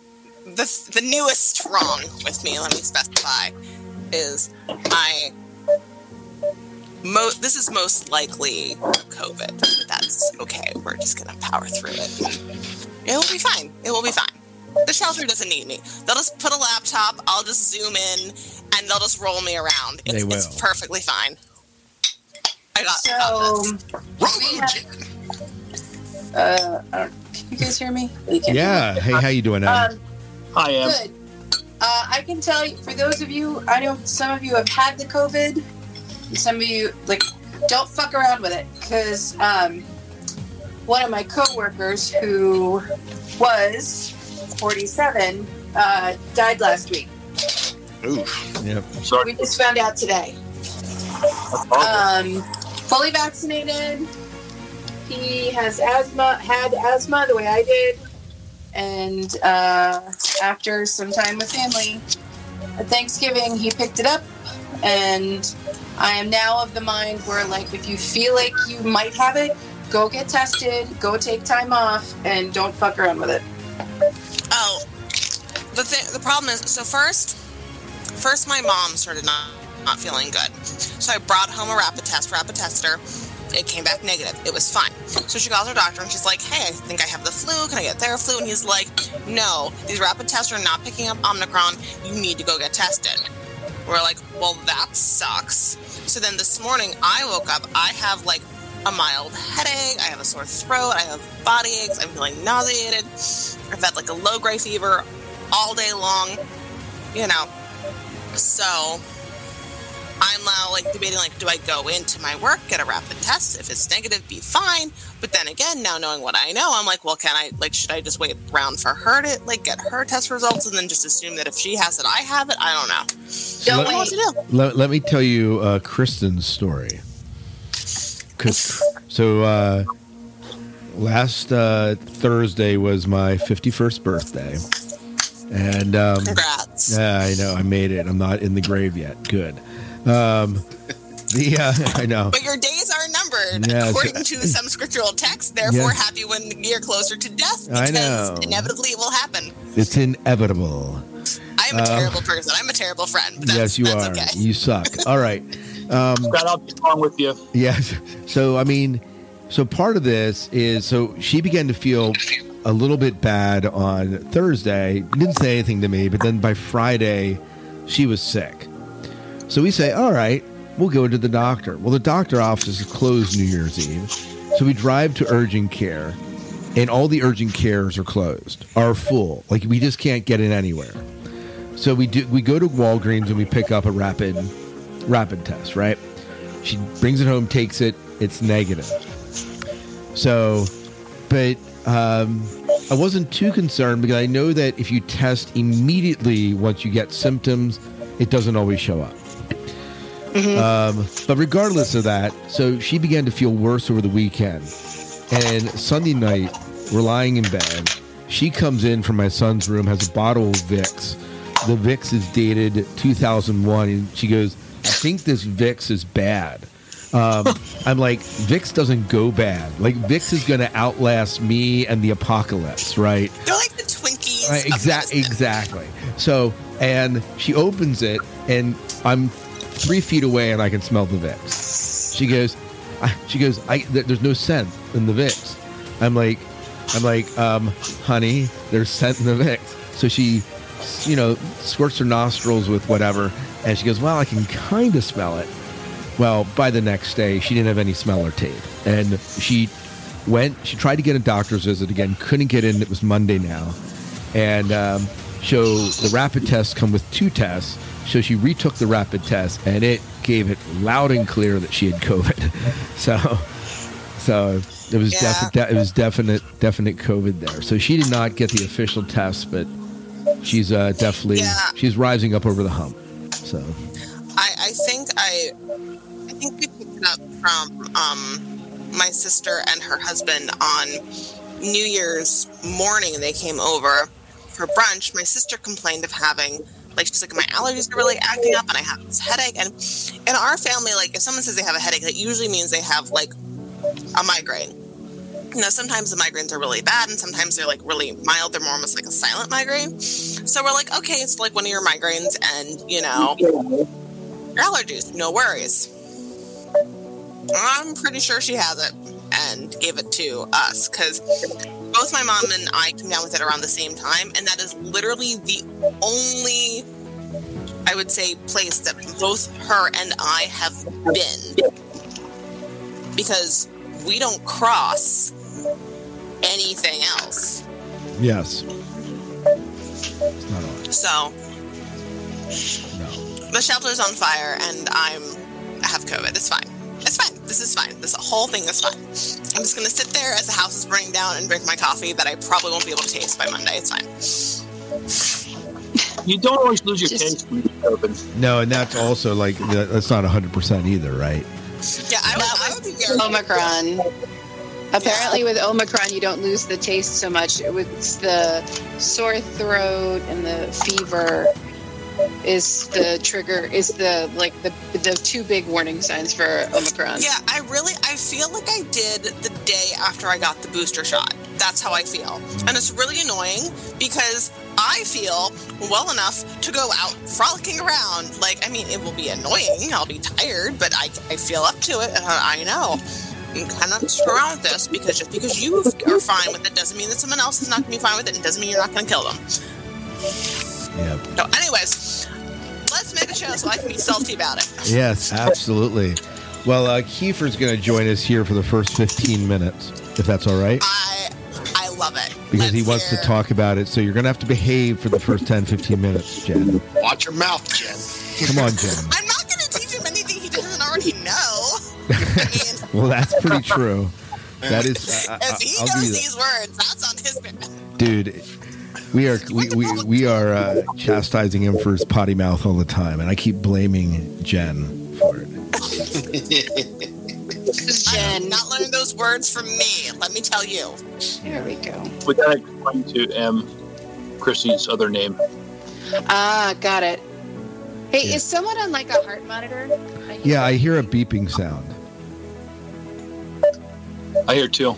the the newest wrong with me, let me specify, is I. Mo- this is most likely COVID, but that's okay. We're just gonna power through it. It will be fine. It will be fine. The shelter doesn't need me. They'll just put a laptop. I'll just zoom in, and they'll just roll me around. It's, They will. it's perfectly fine. I got, I So, got we have, uh, I don't, can you guys hear me? You can't Yeah. Hey, how you doing, Adam? Um, Hi, Em. Good. Uh, I can tell you, for those of you, I know some of you have had the COVID. And some of you, like, don't fuck around with it. Because um, one of my coworkers who was 47 uh, died last week. Oof. Yep. Sorry. We just found out today. Um, fully vaccinated. He has asthma, had asthma the way I did. And uh, after some time with family at Thanksgiving, he picked it up. And I am now of the mind where, like, if you feel like you might have it, go get tested, go take time off, and don't fuck around with it. Oh, the thing, the problem is, so first, first my mom started not not feeling good, so I brought home a rapid test, rapid tester. It came back negative. It was fine. So she calls her doctor and she's like, "Hey, I think I have the flu. Can I get Theraflu?" And he's like, "No, these rapid tests are not picking up Omicron. You need to go get tested." We're like, "Well, that sucks." So then this morning I woke up. I have like a mild headache. I have a sore throat. I have body aches. I'm feeling nauseated. I've had like a low grade fever all day long. You know. So I'm now like debating like, do I go into my work, get a rapid test? If it's negative, be fine. But then again, now knowing what I know, I'm like, well, can I like should I just wait around for her to like get her test results and then just assume that if she has it, I have it? I don't know. So don't let- know what to do. Let, let me tell you uh, Kristen's story. 'Cause- so uh, last uh, Thursday was my 51st birthday. And um, Congrats. yeah, I know I made it. I'm not in the grave yet. Good. Um, the uh, I know. But your days are numbered Yes. according to some scriptural text. Therefore, Yes. happy when you're closer to death I because know. inevitably it will happen. It's inevitable. I am a Um, terrible person. I'm a terrible friend. That's, yes, you that's are. okay. You suck. All right. Um, Scott, I'll be along with you. Yes. So I mean, so part of this is so she began to feel a little bit bad on Thursday. Didn't say anything to me, but then by Friday, she was sick. So we say, all right, we'll go to the doctor. Well, the doctor office is closed New Year's Eve, so we drive to urgent care, and all the urgent cares are closed, are full. Like we just can't get in anywhere. So we do. We go to Walgreens and we pick up a rapid, rapid test. Right. She brings it home, takes it. It's negative. So, but um, I wasn't too concerned because I know that if you test immediately once you get symptoms, it doesn't always show up. Um, but regardless of that, so she began to feel worse over the weekend. And Sunday night, we're lying in bed. She comes in from my son's room, has a bottle of Vicks. The Vicks is dated 2001. And she goes, I think this Vicks is bad. Um, I'm like, Vicks doesn't go bad. Like, Vicks is going to outlast me and the apocalypse, right? They're like the Twinkies. Right, exactly, exactly. So, and she opens it, and I'm three feet away, and I can smell the Vicks. She goes, I, she goes, I, th- there's no scent in the Vicks. I'm like, I'm like, um, honey, there's scent in the Vicks. So she, you know, squirts her nostrils with whatever, and she goes, well, I can kind of smell it. Well, by the next day, she didn't have any smell or taste, and she went. She tried to get a doctor's visit again, couldn't get in. It was Monday now, and um, so the rapid tests come with two tests. So she retook the rapid test, and it gave it loud and clear that she had COVID. So, so it was Yeah. definite. It was definite, definite COVID there. So she did not get the official test, but she's uh, definitely Yeah. she's rising up over the hump. So I, I think I, I think we picked it up from um, my sister and her husband on New Year's morning. They came over for brunch. My sister complained of having like she's like my allergies are really acting up and I have this headache. And in our family, like if someone says they have a headache, that usually means they have like a migraine. Know, sometimes the migraines are really bad and sometimes they're like really mild. They're more almost like a silent migraine. So we're like, okay, it's like one of your migraines and, you know, your allergies, no worries. I'm pretty sure she has it and gave it to us because both my mom and I came down with it around the same time. And that is literally the only, I would say, place that both her and I have been because we don't cross anything else. Yes. So the shelter's on fire and I'm I have COVID. It's fine. It's fine. This is fine. This whole thing is fine. I'm just gonna sit there as the house is burning down and drink my coffee that I probably won't be able to taste by Monday. It's fine. You don't always lose your taste when you open. No, and that's also like that's not hundred percent either, right? Yeah, I would, I would be very Omicron. Apparently, with Omicron, you don't lose the taste so much. It with the sore throat and the fever, is the trigger is the like the the two big warning signs for Omicron. Yeah, I really I feel like I did the day after I got the booster shot. That's how I feel. And it's really annoying because I feel well enough to go out frolicking around. Like, I mean, it will be annoying. I'll be tired, but I, I feel up to it. And I know. You cannot screw around with this because just because you are fine with it doesn't mean that someone else is not going to be fine with it and doesn't mean you're not going to kill them. Yeah. So, anyways, let's make a show so I can be salty about it. Yes, absolutely. Well, uh, Kiefer's going to join us here for the first 15 minutes, if that's all right, I I love it. because he wants to talk about it. So you're going to have to behave for the first 10, 15 minutes, Jen. Watch your mouth, Jen. Come on, Jen. I'm not going to teach him anything he doesn't already know. Well, that's pretty true. That is, I, I, if he I'll knows these words, that's on his back. dude. We are we, we, we are uh, chastising him for his potty mouth all the time, and I keep blaming Jen for it. I'm not learning those words from me. Let me tell you. There we go. We gotta explain to M Chrissy's other name. Ah, got it. Hey, is someone on like a heart monitor? Yeah, I hear a beeping sound. I hear two.